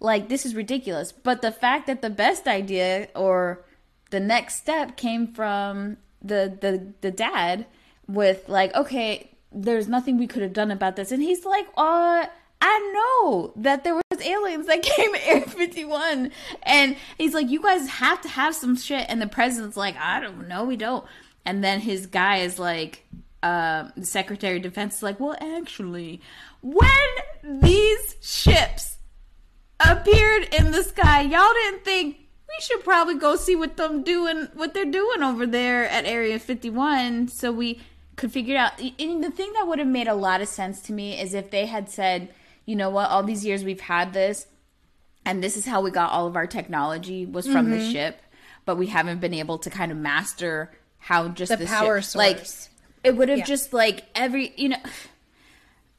like this is ridiculous but the fact that the best idea or the next step came from the the the dad with like okay there's nothing we could have done about this and he's like uh I know that there was aliens that <laughs> came to Area 51 and he's like you guys have to have some shit and the president's like I don't know we don't and then his guy is like uh, the secretary of defense is like well actually when these ships appeared in the sky. Y'all didn't think we should probably go see what them doing, what they're doing over there at Area 51, so we could figure out. And the thing that would have made a lot of sense to me is if they had said, you know what, all these years we've had this, and this is how we got all of our technology was from the ship, but we haven't been able to kind of master how just The power ship, like it would have Yeah. just like every you know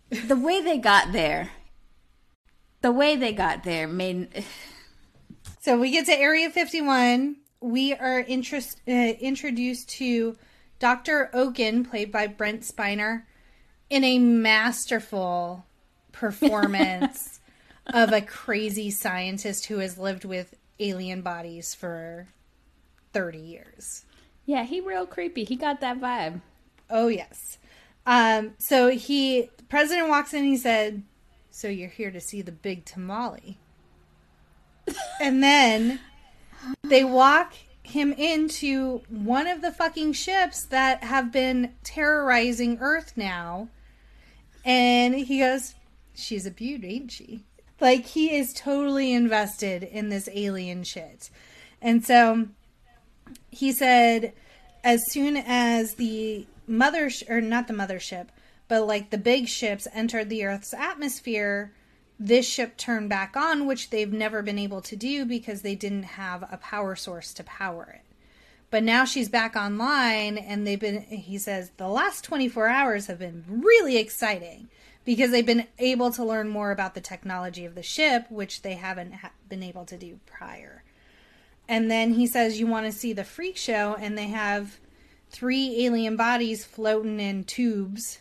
<sighs> the way they got there the way they got there made <sighs> So we get to Area 51. We are interest, uh, introduced to Dr. Okun, played by Brent Spiner, in a masterful performance <laughs> of a crazy scientist who has lived with alien bodies for 30 years. yeah he real creepy he got that vibe Oh, yes. Um, so he, the president walks in, he said, So you're here to see the big tamale. <laughs> and then they walk him into one of the fucking ships that have been terrorizing Earth now. And he goes, She's a beaut, ain't she? Like, he is totally invested in this alien shit. And so he said, as soon as the mother or not the mothership, but like the big ships entered the Earth's atmosphere, this ship turned back on, which they've never been able to do because they didn't have a power source to power it. But now she's back online, and they've been, he says, the last 24 hours have been really exciting because they've been able to learn more about the technology of the ship, which they haven't ha- been able to do prior. And then he says, You want to see the freak show? And they have three alien bodies floating in tubes.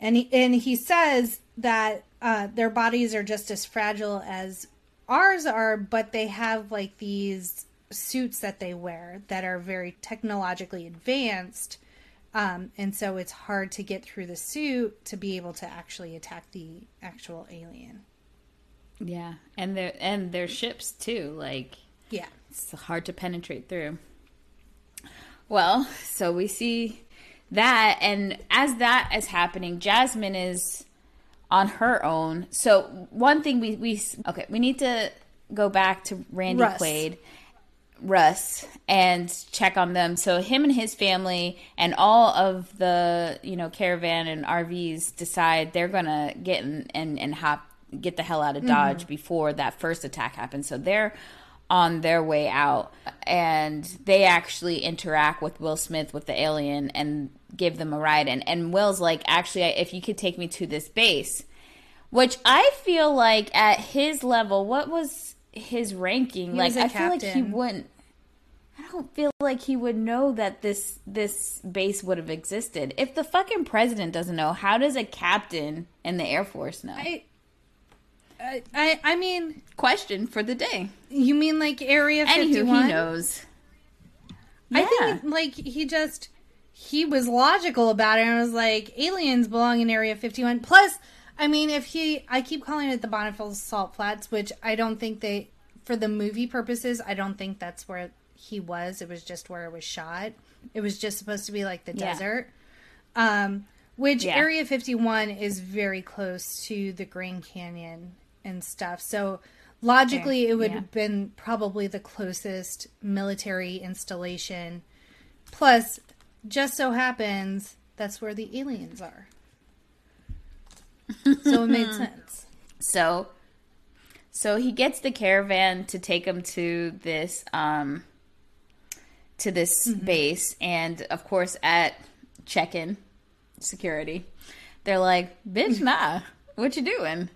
And he, and he says that uh, their bodies are just as fragile as ours are, but they have like these suits that they wear that are very technologically advanced. Um, and so it's hard to get through the suit to be able to actually attack the actual alien. yeah and their and their ships too like Yeah. it's hard to penetrate through well so we see that and as that is happening jasmine is on her own so one thing we we okay we need to go back to randy Russ. quaid Russ and check on them. So him and his family and all of the you know caravan and RVs decide they're gonna get in and and hop get the hell out of Dodge before that first attack happens. So they're on their way out and they actually interact with Will Smith with the alien and give them a ride and and Will's like actually if you could take me to this base which I feel like at his level what was his ranking He like I feel like he wouldn't I don't feel like he would know that this this base would have existed. If the fucking president doesn't know, how does a captain in the Air Force know? I, I, I, I mean, Question for the day. you mean like Area 51? Anywho, 51? he knows. I think like he just he was logical about it and was like aliens belong in Area 51. Plus, I mean, if he I keep calling it the Bonneville Salt Flats, which I don't think they for the movie purposes, I don't think that's where he was. It was just where it was shot. It was just supposed to be like the Yeah. desert. Um which Yeah. Area 51 is very close to the Grand Canyon and stuff. So logically Fair, it would yeah. have been probably the closest military installation. Plus, just so happens that's where the aliens are. so it made <laughs> sense. So, so he gets the caravan to take him to this um to this mm-hmm. base, and of course at check-in security, they're like, "Bitch, mm-hmm. nah, what you doing?"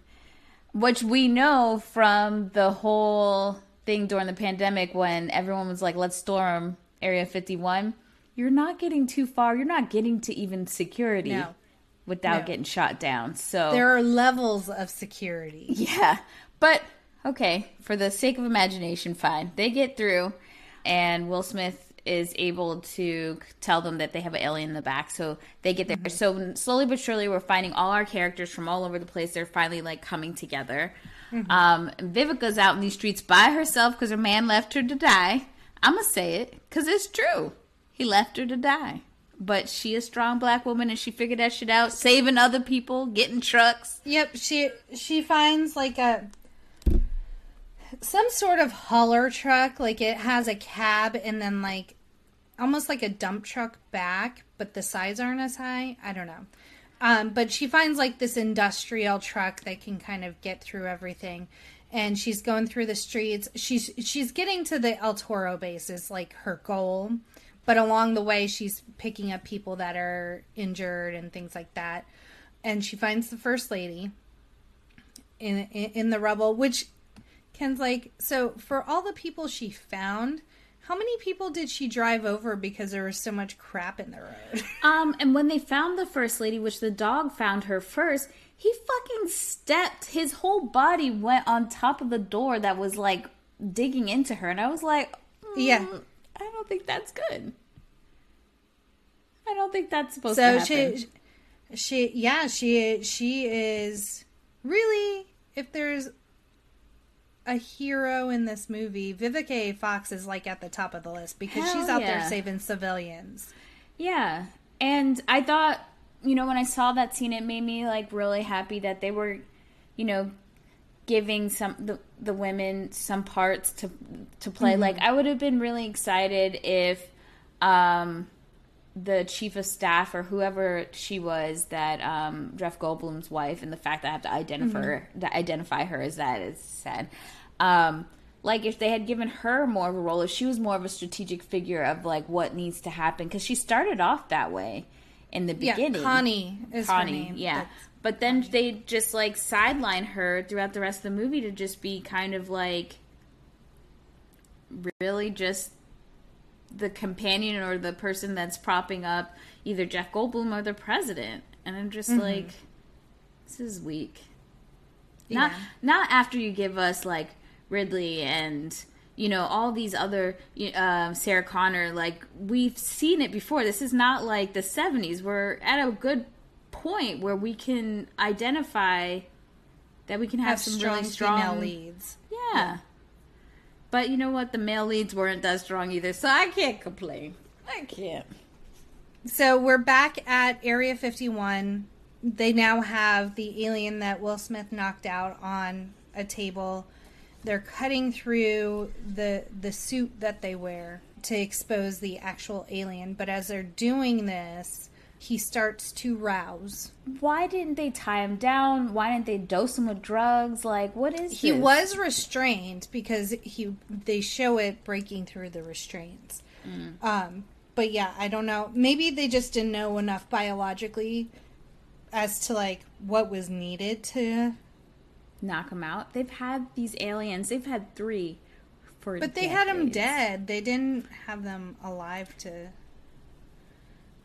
Which we know from the whole thing during the pandemic when everyone was like, let's storm Area 51. You're not getting too far. You're not getting to even security No. without No. getting shot down. So, There are levels of security. yeah. But, okay, for the sake of imagination, fine. They get through, and Will Smith is able to tell them that they have an alien in the back. So they get there. So slowly but surely, we're finding all our characters from all over the place. They're finally like coming together. Um, and Vivica's out in these streets by herself because her man left her to die. I'm going to say it because it's true. He left her to die. But she a strong black woman and she figured that shit out, saving other people, getting trucks. Yep, she she finds like a some sort of hauler truck, like it has a cab and then like almost like a dump truck back, but the sides aren't as high. I don't know. Um, but she finds like this industrial truck that can kind of get through everything. And she's going through the streets. She's she's getting to the El Toro base is like her goal. But along the way she's picking up people that are injured and things like that. And she finds the first lady in in, in the rubble, which Ken's like, so for all the people she found, how many people did she drive over because there was so much crap in the road? <laughs> Um, and when they found the first lady, which the dog found her first, he fucking stepped. His whole body went on top of the door that was like digging into her, and I was like, mm, Yeah. I don't think that's good. I don't think that's supposed so to happen. So she she yeah, she she is really if there's a hero in this movie, Vivica A. Fox is like at the top of the list because Hell she's out there saving civilians. Yeah. And I thought, you know, when I saw that scene, it made me like really happy that they were, you know, giving some the, the women some parts to to play. Like I would have been really excited if um the chief of staff or whoever she was that um Jeff Goldblum's wife and the fact that I have to identify her, to identify her as that is sad. Um like if they had given her more of a role, if she was more of a strategic figure of like what needs to happen, because she started off that way in the beginning. Yeah, Connie is Connie, name. yeah. But then they just like sideline her throughout the rest of the movie to just be kind of like really just the companion or the person that's propping up either Jeff Goldblum or the president. And I'm just Mm-hmm. like, this is weak. Not Yeah. not after you give us like Ridley and you know all these other um, Sarah Connor. Like we've seen it before. This is not like the '70s. We're at a good point where we can identify that we can have, have some strong, really strong female leads. Yeah. But you know what? The male leads weren't that strong either, so I can't complain. I can't. So we're back at Area 51. They now have the alien that Will Smith knocked out on a table. They're cutting through the the suit that they wear to expose the actual alien, but as they're doing this, he starts to rouse. Why didn't they tie him down? Why didn't they dose him with drugs? Like, what is He this? was restrained because he they show it breaking through the restraints. Um, but yeah, I don't know. Maybe they just didn't know enough biologically as to like what was needed to. Knock them out. They've had these aliens. They've had three for. But they had them dead. They didn't have them alive to.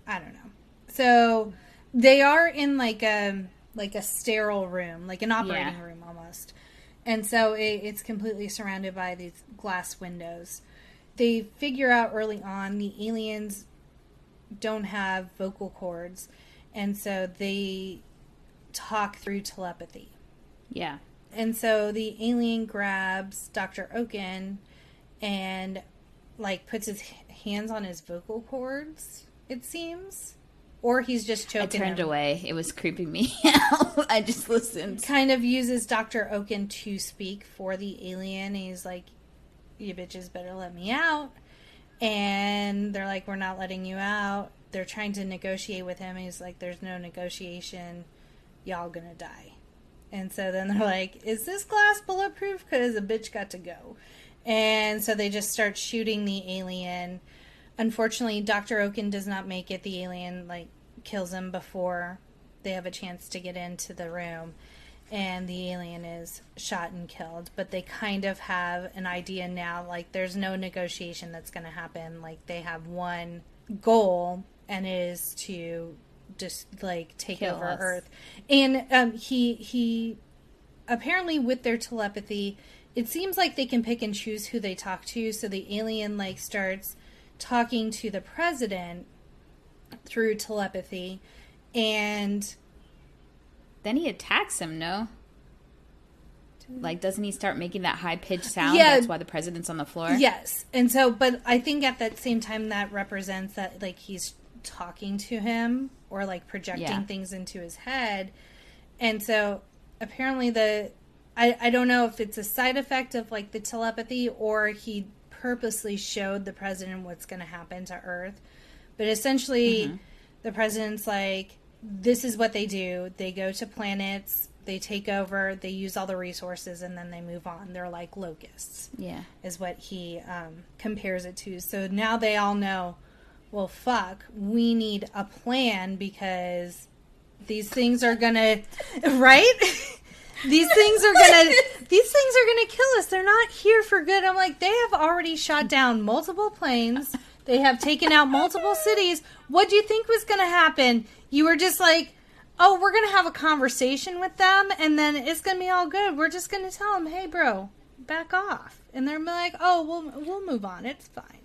I don't know. So they are in like a like a sterile room, like an operating Yeah. room almost, and so it, it's completely surrounded by these glass windows. They figure out early on the aliens don't have vocal cords, and so they talk through telepathy. Yeah. And so the alien grabs Dr. Okun and like puts his hands on his vocal cords, it seems. Or he's just choking. I turned him. away. It was creeping me <laughs> out. I just listened. Kind of uses Dr. Okun to speak for the alien. He's like, You bitches better let me out. And they're like, We're not letting you out. They're trying to negotiate with him. He's like, There's no negotiation. Y'all gonna die. And so then they're like, Is this glass bulletproof? Because a bitch got to go. And so they just start shooting the alien. Unfortunately, Dr. Okun does not make it. The alien, like, kills him before they have a chance to get into the room. and the alien is shot and killed. But they kind of have an idea now, like there's no negotiation that's going to happen. Like they have one goal, and it is to just like take Kill over us. Earth. And um, he he apparently with their telepathy, it seems like they can pick and choose who they talk to. So the alien like starts talking to the president through telepathy, and Then he attacks him, no? Like, doesn't he start making that high pitched sound? Yeah. That's why the president's on the floor. Yes. And so, but I think at that same time, that represents that, like, he's talking to him or, like, projecting Yeah. things into his head. And so, apparently, the. I, I don't know if it's a side effect of, like, the telepathy or he purposely showed the president what's going to happen to Earth. But essentially, the president's like, this is what they do. They go to planets, they take over, they use all the resources, and then they move on. They're like locusts Yeah. is what he um, compares it to. So now they all know, well, fuck, we need a plan because these things are gonna, right? <laughs> these things are gonna, <laughs> these things are gonna kill us. They're not here for good. I'm like, they have already shot down multiple planes. They have taken out multiple cities. What do you think was gonna happen? You were just like, oh, we're gonna have a conversation with them, and then it's gonna be all good. We're just gonna tell them, hey, bro, back off, and they're like, oh, we'll we'll move on. It's fine.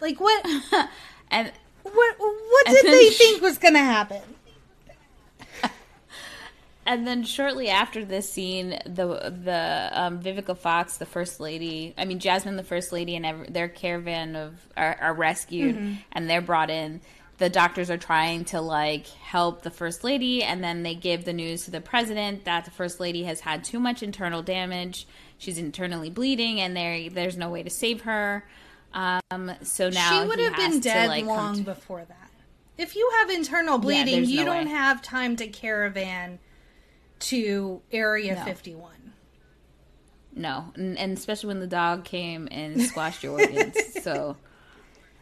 Like what? <laughs> And What? What did they sh- think was gonna happen? <laughs> and then shortly after this scene, the the um, Vivica Fox, the first lady, I mean Jasmine, the first lady, and ev- their caravan of are, are rescued, and they're brought in. The doctors are trying to like help the first lady, and then they give the news to the president that the first lady has had too much internal damage. She's internally bleeding, and there there's no way to save her. Um, so now she would have been dead like, long to- before that. If you have internal bleeding, there's you no don't way. have time to caravan to Area No. 51. No, and, and especially when the dog came and squashed your organs, <laughs> so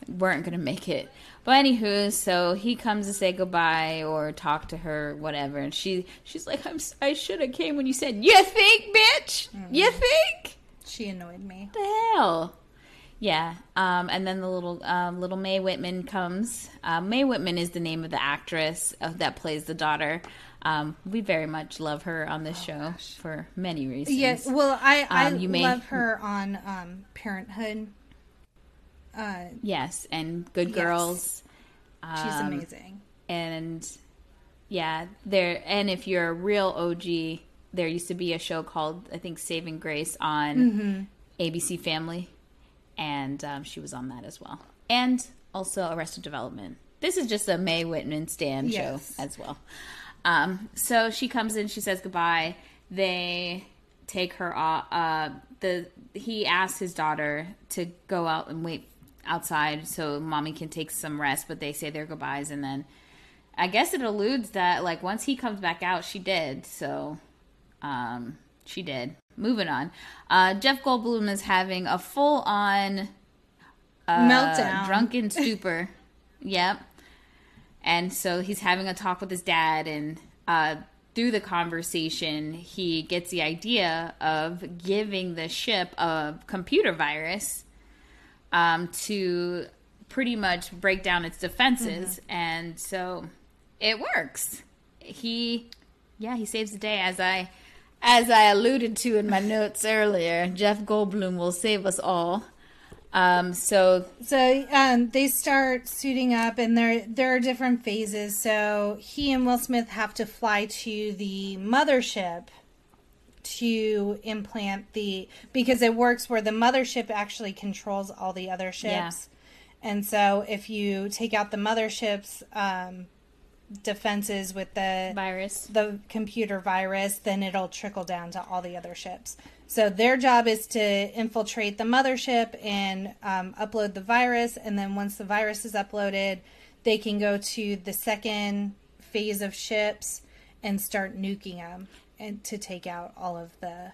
weren't gonna make it. But anywho, so he comes to say goodbye or talk to her, whatever, and she she's like, "I'm I should have came when you said you think, bitch, you think She annoyed me. the hell." Yeah, um, and then the little um, little Mae Whitman comes. Uh, Mae Whitman is the name of the actress uh, that plays the daughter. Um, we very much love her on this show for many reasons. Yes, well, I I Um, you may- love <laughs> her on um, Parenthood. Uh, Yes, and Good Yes. Girls. she's Um, amazing. And yeah, there. And if you're a real OG, there used to be a show called I think Saving Grace on Mm-hmm. ABC Family, and um, she was on that as well. And also Arrested Development. This is just a Mae Whitman stand Yes. show as well. Um, so she comes in, she says goodbye. They take her off. Uh, the he asks his daughter to go out and wait outside so mommy can take some rest, but they say their goodbyes, and then I guess it alludes that like once he comes back out, she did. So, um, she did. Moving on. Uh, Jeff Goldblum is having a full on uh, Meltdown. drunken <laughs> stupor. yep. And so he's having a talk with his dad, and uh, through the conversation, he gets the idea of giving the ship a computer virus um, to pretty much break down its defenses. And so it works. He, yeah, he saves the day as I. As I alluded to in my notes earlier, Jeff Goldblum will save us all. Um, so So um, they start suiting up, and there there are different phases. So he and Will Smith have to fly to the mothership to implant the because it works where the mothership actually controls all the other ships. And so if you take out the mothership's um, defenses with the virus. the computer virus, then it'll trickle down to all the other ships. So their job is to infiltrate the mothership and um, upload the virus, and then once the virus is uploaded, they can go to the second phase of ships and start nuking them and to take out all of the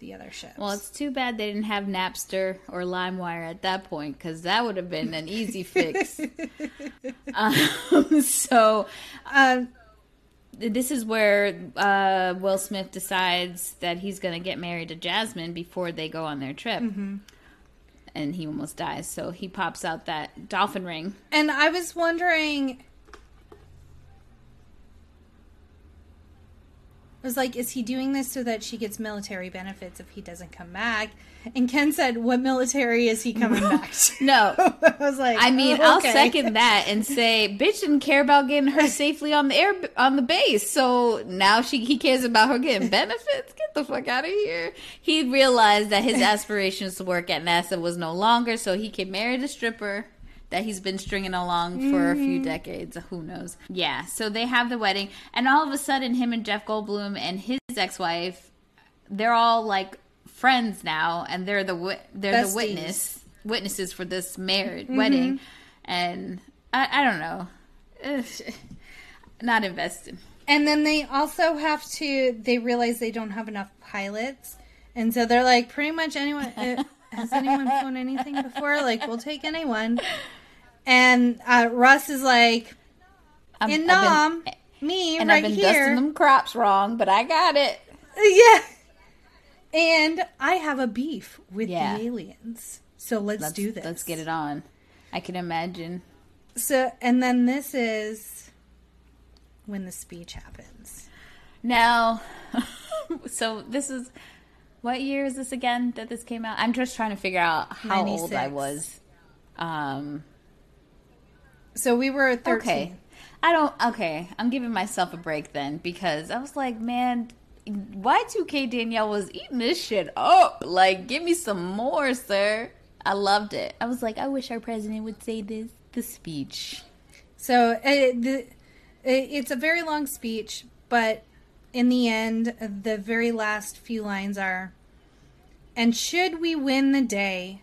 the other ships. Well, it's too bad they didn't have Napster or LimeWire at that point because that would have been an easy fix. <laughs> um, so, um, this is where uh, Will Smith decides that he's going to get married to Jasmine before they go on their trip. And he almost dies. So he pops out that dolphin ring. And I was wondering. I was like, is he doing this so that she gets military benefits if he doesn't come back? And Ken said, what military is he coming back to? No. <laughs> I was like, I mean, oh, I'll second <laughs> that and say, bitch didn't care about getting her safely on the air on the base, so now she he cares about her getting <laughs> benefits. Get the fuck out of here. He realized that his aspirations to work at NASA was no longer, so he can marry the stripper that he's been stringing along for a few decades. Who knows? Yeah. So they have the wedding, and all of a sudden, him and Jeff Goldblum and his ex-wife, they're all like friends now, and they're the they're Besties. the witness witnesses for this marriage wedding, and I, I don't know, Ugh, <laughs> not invested. And then they also have to, they realize they don't have enough pilots. And so they're like, pretty much anyone, uh, has anyone flown anything before? Like, we'll take anyone. And uh, Russ is like, I'm, I've been- me and right I've been here. dusting them crops wrong, but I got it. <laughs> Yeah. And I have a beef with Yeah. the aliens. So let's, Let's do this. Let's get it on. I can imagine. So, and then this is when the speech happens. Now, <laughs> so this is what year is this again that this came out? I'm just trying to figure out how old I was. Um, So we were 13. okay. I don't. Okay, I'm giving myself a break then because I was like, man, Y2K Danielle was eating this shit up. Like, give me some more, sir. I loved it. I was like, I wish our president would say this. The speech. So uh, the, uh, it's a very long speech, but in the end, the very last few lines are And should we win the day,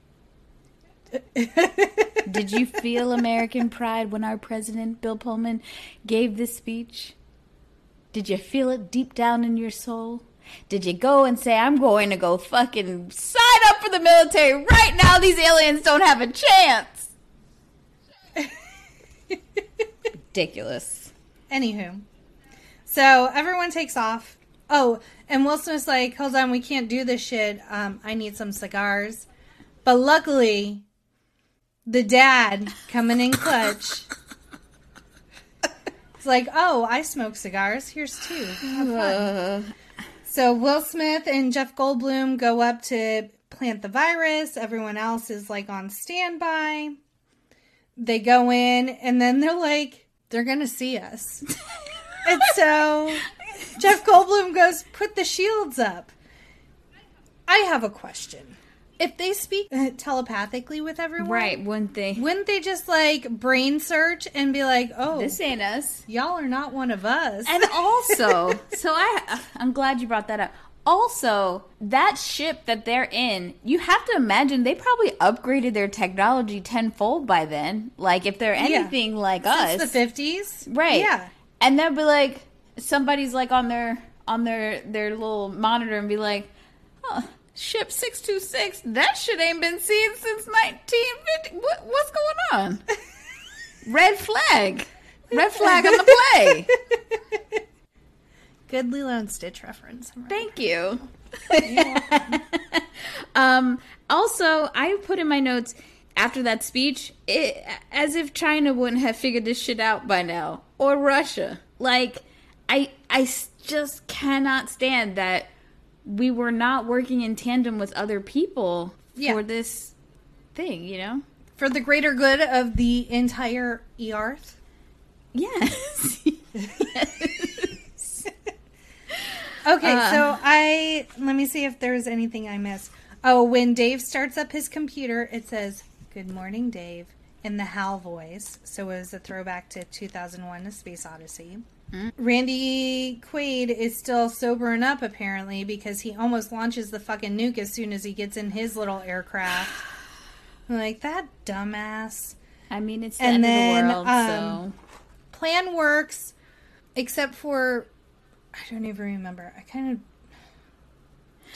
<laughs> Did you feel American pride when our president, Bill Pullman, gave this speech? Did you feel it deep down in your soul? Did you go and say, I'm going to go fucking sign up for the military right now? These aliens don't have a chance. Ridiculous. Anywho, so everyone takes off. Oh, and Wilson's like, hold on, we can't do this shit. Um, I need some cigars. But luckily, the dad coming in clutch. It's like, oh, I smoke cigars. Here's two. Have fun. So Will Smith and Jeff Goldblum go up to plant the virus. Everyone else is like on standby. They go in and then they're like, they're gonna see us. <laughs> and so Jeff Goldblum goes, put the shields up. I have a question. If they speak telepathically with everyone, Right, wouldn't they? Wouldn't they just like brain search and be like, "Oh, This ain't us. y'all are not one of us"? And also, <laughs> so I I'm glad you brought that up. Also, that ship that they're in, you have to imagine they probably upgraded their technology tenfold by then. Like if they're anything like us, the fifties, right? Yeah, and they'll be like, somebody's like on their on their their little monitor and be like, ship six two six. That shit ain't been seen since nineteen fifty. What, what's going on? <laughs> Red flag. Red flag on the <laughs> play. good Lilo and Stitch reference. Thank you. <laughs> um, also, I put in my notes after that speech, it, as if China wouldn't have figured this shit out by now, or Russia. Like, I, I just cannot stand that we were not working in tandem with other people Yeah. for this thing. You know? For the greater good of the entire Earth. <laughs> Yes. Okay, Uh. so I let me see if there's anything I missed. Oh, when Dave starts up his computer, it says, "Good morning, Dave. In the Hal voice, so it was a throwback to 2001: A Space Odyssey. Randy Quaid is still sobering up apparently because he almost launches the fucking nuke as soon as he gets in his little aircraft. <sighs> Like that dumbass. I mean, it's the And end then, of the world, um, Plan works, except for I don't even remember. I kind of,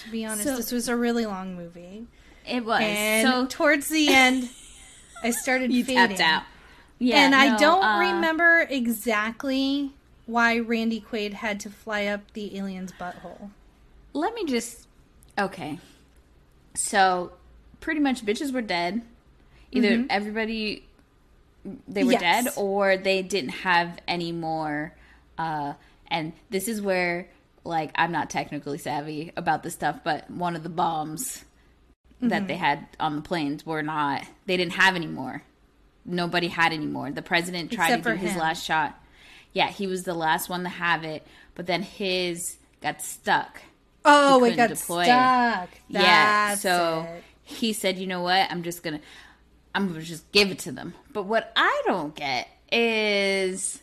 to be honest, So- this was a really long movie, it was. and so towards the end, <laughs> I started you fading. tapped out. Yeah, and I don't uh, remember exactly why Randy Quaid had to fly up the alien's butthole. Let me just. Okay. So, pretty much, bitches were dead. Either everybody they were Yes. dead, or they didn't have any more. Uh, and this is where, like, I'm not technically savvy about this stuff, but one of the bombs that mm-hmm. they had on the planes were not. They didn't have any more. Nobody had any more. The president tried Except to do his him. last shot. Yeah, he was the last one to have it, but then his got stuck. Oh, He it got deploy stuck. yeah, so it. he said, "You know what? I'm just gonna, I'm gonna just give it to them." But what I don't get is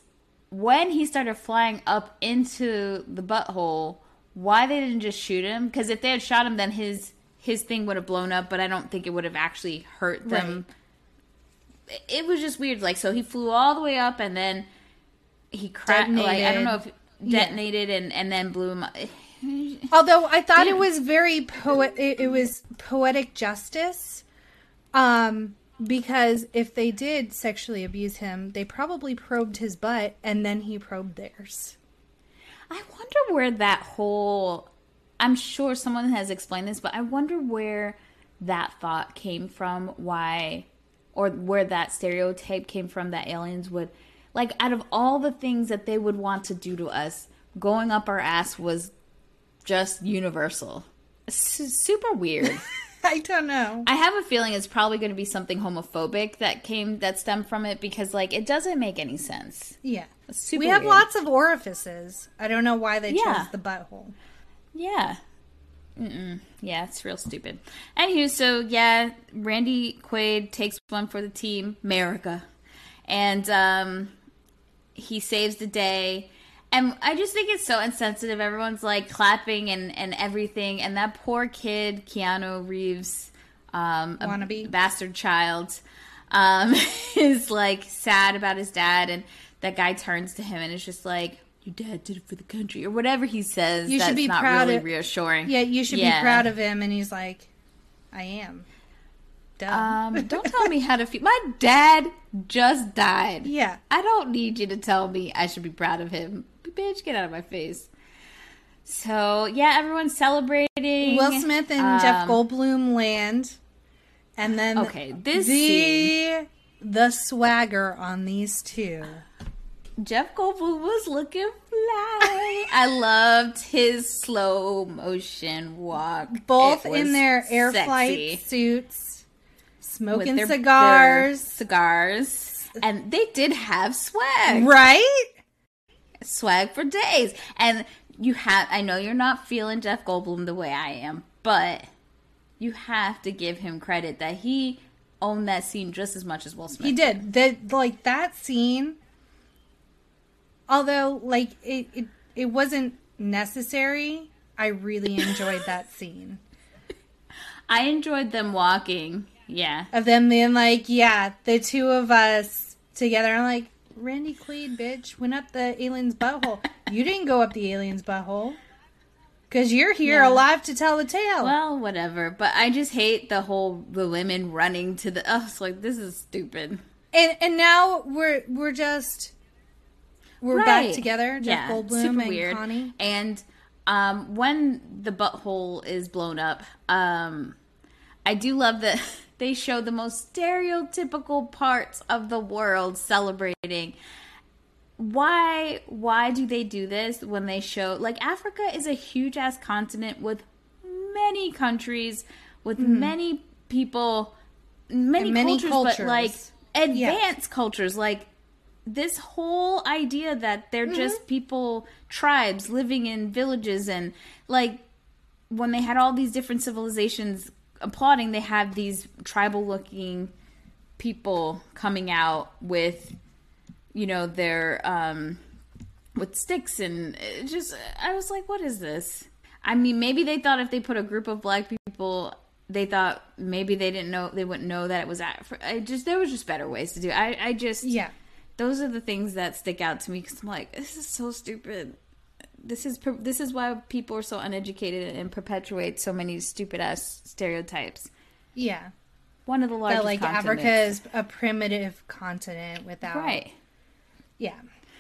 when he started flying up into the butthole, why they didn't just shoot him? Because if they had shot him, then his his thing would have blown up. But I don't think it would have actually hurt them. It- It was just weird. Like, so he flew all the way up, and then he cracked. Like, I don't know if Yeah. detonated and and then blew him. up. <sighs> Although I thought it was very poet, it, it was poetic justice, um, because if they did sexually abuse him, they probably probed his butt and then he probed theirs. I wonder where that whole I'm sure someone has explained this, but I wonder where that thought came from, why or where that stereotype came from that aliens would like out of all the things that they would want to do to us, going up our ass was just universal. S- super weird. <laughs> I don't know. I have a feeling it's probably going to be something homophobic that came that stemmed from it because like it doesn't make any sense. Yeah, super we have weird. lots of orifices. I don't know why they Yeah. chose the butthole. Yeah. Mm-mm. Yeah, it's real stupid. Anywho, so yeah, Randy Quaid takes one for the team, America, and um, he saves the day. And I just think it's so insensitive. Everyone's like clapping and, and everything, and that poor kid, Keanu Reeves, um, a Wannabe. bastard child, um, <laughs> is like sad about his dad, and that guy turns to him and is just like, "Your dad did it for the country," or whatever he says. You should that's be not proud really of- reassuring. Yeah, you should Yeah. be proud of him. And he's like, I am. Duh. Um, <laughs> don't tell me how to feel. My dad just died. yeah. I don't need you to tell me I should be proud of him. Bitch, get out of my face. So yeah, everyone's celebrating. Will Smith and Jeff Um, Goldblum land, and then Okay, this the scene- the swagger on these two. Jeff Goldblum was looking fly. I loved his slow motion walk. Both in their air sexy. flight suits, smoking their- cigars. their cigars, and they did have swag. right? swag for days. And you have, I know you're not feeling Jeff Goldblum the way I am, but you have to give him credit that he owned that scene just as much as Will Smith. He did. The like that scene. Although like it it, it wasn't necessary, I really enjoyed that <laughs> scene. I enjoyed them walking. Yeah. Of them being like, yeah, the two of us together. I'm like, Randy Quaid, bitch, went up the alien's butthole. You <laughs> didn't go up the alien's butthole. Because you're here Yeah. alive to tell the tale. Well, whatever. But I just hate the whole the women running to the. <laughs> Oh, it's like this is stupid. and and now we're we're just we're Right. back together, Jeff Yeah, Goldblum and weird. Connie. And um, when the butthole is blown up, um, I do love that <laughs> they show the most stereotypical parts of the world celebrating. Why? Why do they do this when they show like Africa is a huge ass continent with many countries, with many people, many, Mm-hmm. And many cultures, but like cultures. advanced cultures, like this whole idea that they're Mm-hmm. just people tribes living in villages and like when they had all these different civilizations applauding they have these tribal looking people coming out with, you know, their um, with sticks and it just. I was like, what is this? I mean, maybe they thought if they put a group of black people, they thought maybe they didn't know they wouldn't know that it was. At, I just there was just better ways to do. It. I I just Yeah. Those are the things that stick out to me because I'm like, this is so stupid. This is this is why people are so uneducated and perpetuate so many stupid ass stereotypes. Yeah. One of the largest That like continents. Africa is a primitive continent without right. Yeah.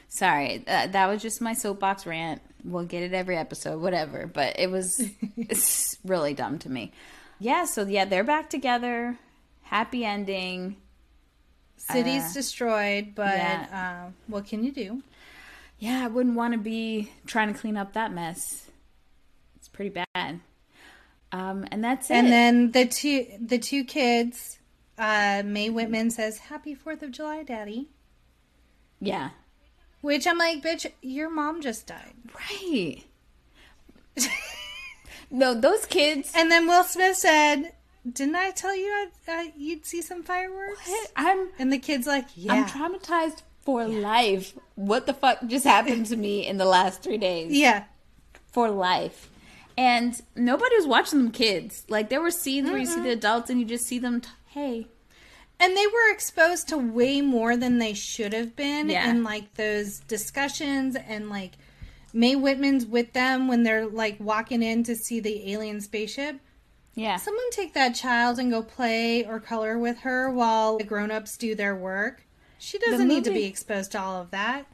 Sorry, uh, that was just my soapbox rant. We'll get it every episode, whatever. But it was <laughs> it's really dumb to me. Yeah. So yeah, they're back together. Happy ending. City's Uh, destroyed, but yeah. uh, what can you do? Yeah, I wouldn't want to be trying to clean up that mess. It's pretty bad. Um, and that's it. And then the two the two kids, uh, Mae Whitman says, "Happy Fourth of July, Daddy." yeah, Which I'm like, bitch, your mom just died. right. <laughs> no, those kids. And then Will Smith said, "Didn't I tell you I'd, uh, you'd see some fireworks?" I'm And the kid's like, "Yeah, I'm traumatized for life. What the fuck just happened to me in the last three days? yeah, For life. And nobody was watching them kids. Like there were scenes where you see the adults and you just see them. T- hey, And they were exposed to way more than they should have been Yeah. in like those discussions and like Mae Whitman's with them when they're like walking in to see the alien spaceship. Yeah, Someone take that child and go play or color with her while the grown-ups do their work. She doesn't need to be exposed to all of that.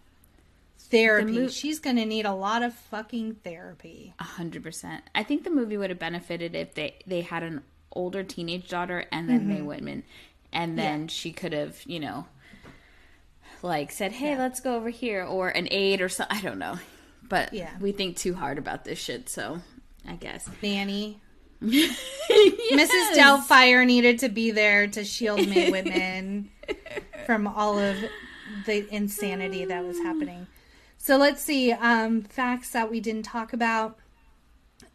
Therapy. The mo- She's going to need a lot of fucking therapy. a hundred percent. I think the movie would have benefited if they they had an older teenage daughter and then Mae mm-hmm. Whitman, and then she could have you know, like said, "Hey, let's go over here," or an aide or something. I don't know, but Yeah. we think too hard about this shit. So I guess Nanny. <laughs> Yes. Mrs. Doubtfire needed to be there to shield Mae <laughs> Whitman from all of the insanity that was happening. So let's see um, facts that we didn't talk about.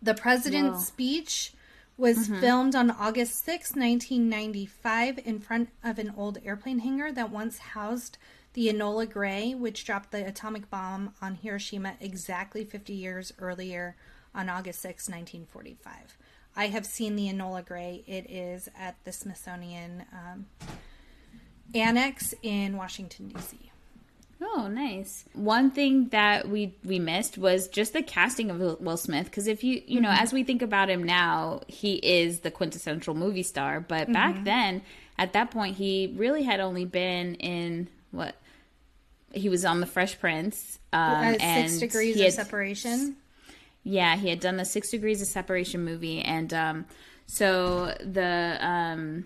The president's Whoa. speech was filmed on August 6, 1995, in front of an old airplane hangar that once housed the Enola Gray, which dropped the atomic bomb on Hiroshima exactly 50 years earlier on August 6, 1945. I have seen the Enola Gray. It is at the Smithsonian um, Annex in Washington, D.C. Oh, nice. One thing that we we missed was just the casting of Will- Smith because if you you know as we think about him now, he is the quintessential movie star, but back then at that point he really had only been in what he was on the Fresh Prince um, Uh, and six degrees of had- separation. Yeah, he had done the Six Degrees of Separation movie, and um, so the um,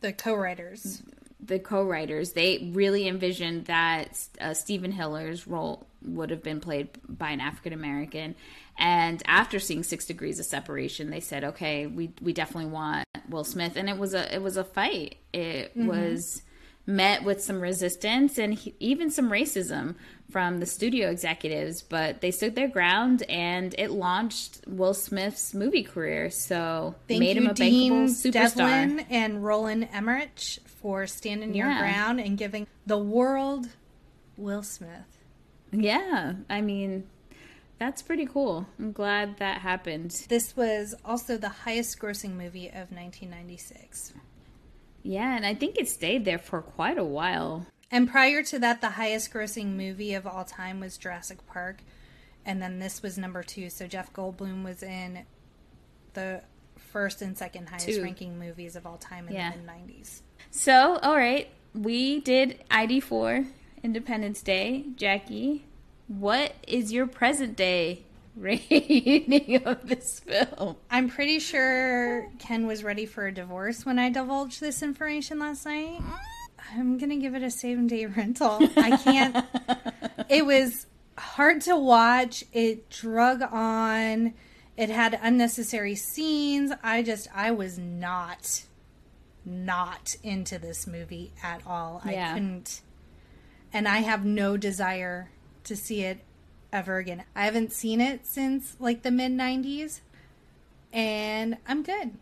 The co-writers. the co-writers they really envisioned that uh, Stephen Hiller's role would have been played by an African American. And after seeing Six Degrees of Separation, they said, "Okay, we we definitely want Will Smith." And it was a it was a fight. It was met with some resistance and he, even some racism from the studio executives, but they stood their ground, and it launched Will Smith's movie career. So Thank made you, him a Dean bankable superstar. Devlin and Roland Emmerich, for standing your Yeah. ground and giving the world Will Smith. Yeah, I mean, that's pretty cool. I'm glad that happened. This was also the highest grossing movie of 1996. Yeah, and I think it stayed there for quite a while. And prior to that, the highest grossing movie of all time was Jurassic Park. And then this was number two. So Jeff Goldblum was in the first and second highest Two. ranking movies of all time in Yeah. the mid 90s. So, all right, we did ID4 Independence Day. Jackie, what is your present day <laughs> rating of this film? I'm pretty sure Ken was ready for a divorce when I divulged this information last night. Mm. I'm going to give it a same day <laughs> rental. I can't. it was hard to watch. It drug on. It had unnecessary scenes. I just, I was not, not into this movie at all. Yeah. I couldn't. And I have no desire to see it ever again. I haven't seen it since like the mid 90s. And I'm good.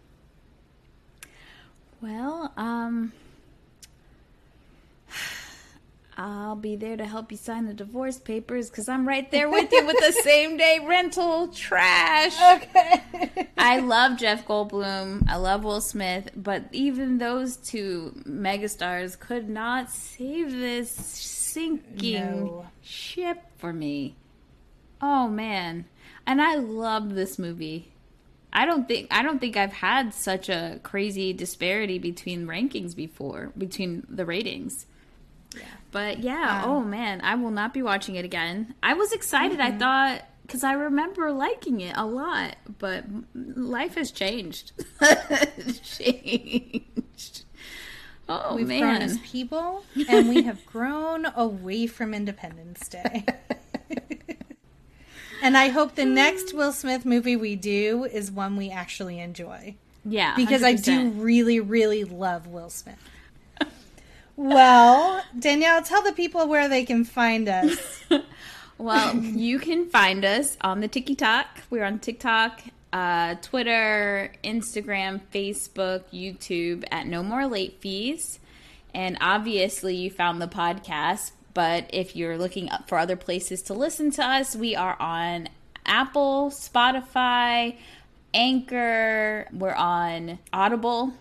Well, um, I'll be there to help you sign the divorce papers because I'm right there with you with the <laughs> same day rental trash. Okay. I love Jeff Goldblum. I love Will Smith, but even those two megastars could not save this sinking No. ship for me. Oh man. And I love this movie. I don't think I don't think I've had such a crazy disparity between rankings before, between the ratings. But yeah, oh man, I will not be watching it again. I was excited. I mm-hmm. thought because I remember liking it a lot, but life has changed. <laughs> changed. Oh We've grown man, as people, <laughs> and we have grown away from Independence Day. <laughs> and I hope the next mm. Will Smith movie we do is one we actually enjoy. yeah, Because I do really, really love Will Smith. Well, Danielle, tell the people where they can find us. <laughs> Well, you can find us on the TikTok. We're on TikTok, uh, Twitter, Instagram, Facebook, YouTube at No More Late Fees. And obviously, you found the podcast. But if you're looking up for other places to listen to us, we are on Apple, Spotify, Anchor. We're on Audible.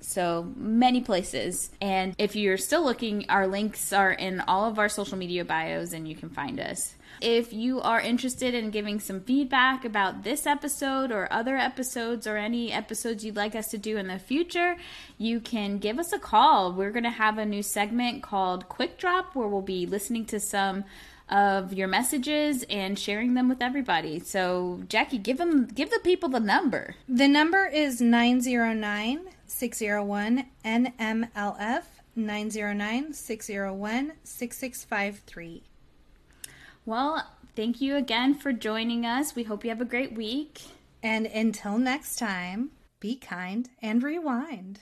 So many places. And if you're still looking, our links are in all of our social media bios and you can find us. If you are interested in giving some feedback about this episode or other episodes or any episodes you'd like us to do in the future, you can give us a call. We're going to have a new segment called Quick Drop where we'll be listening to some of your messages and sharing them with everybody. So, Jackie, give them give the people the number. The number is 909 601 NMLF 909 601 6653. Well, thank you again for joining us. We hope you have a great week. And until next time, be kind and rewind.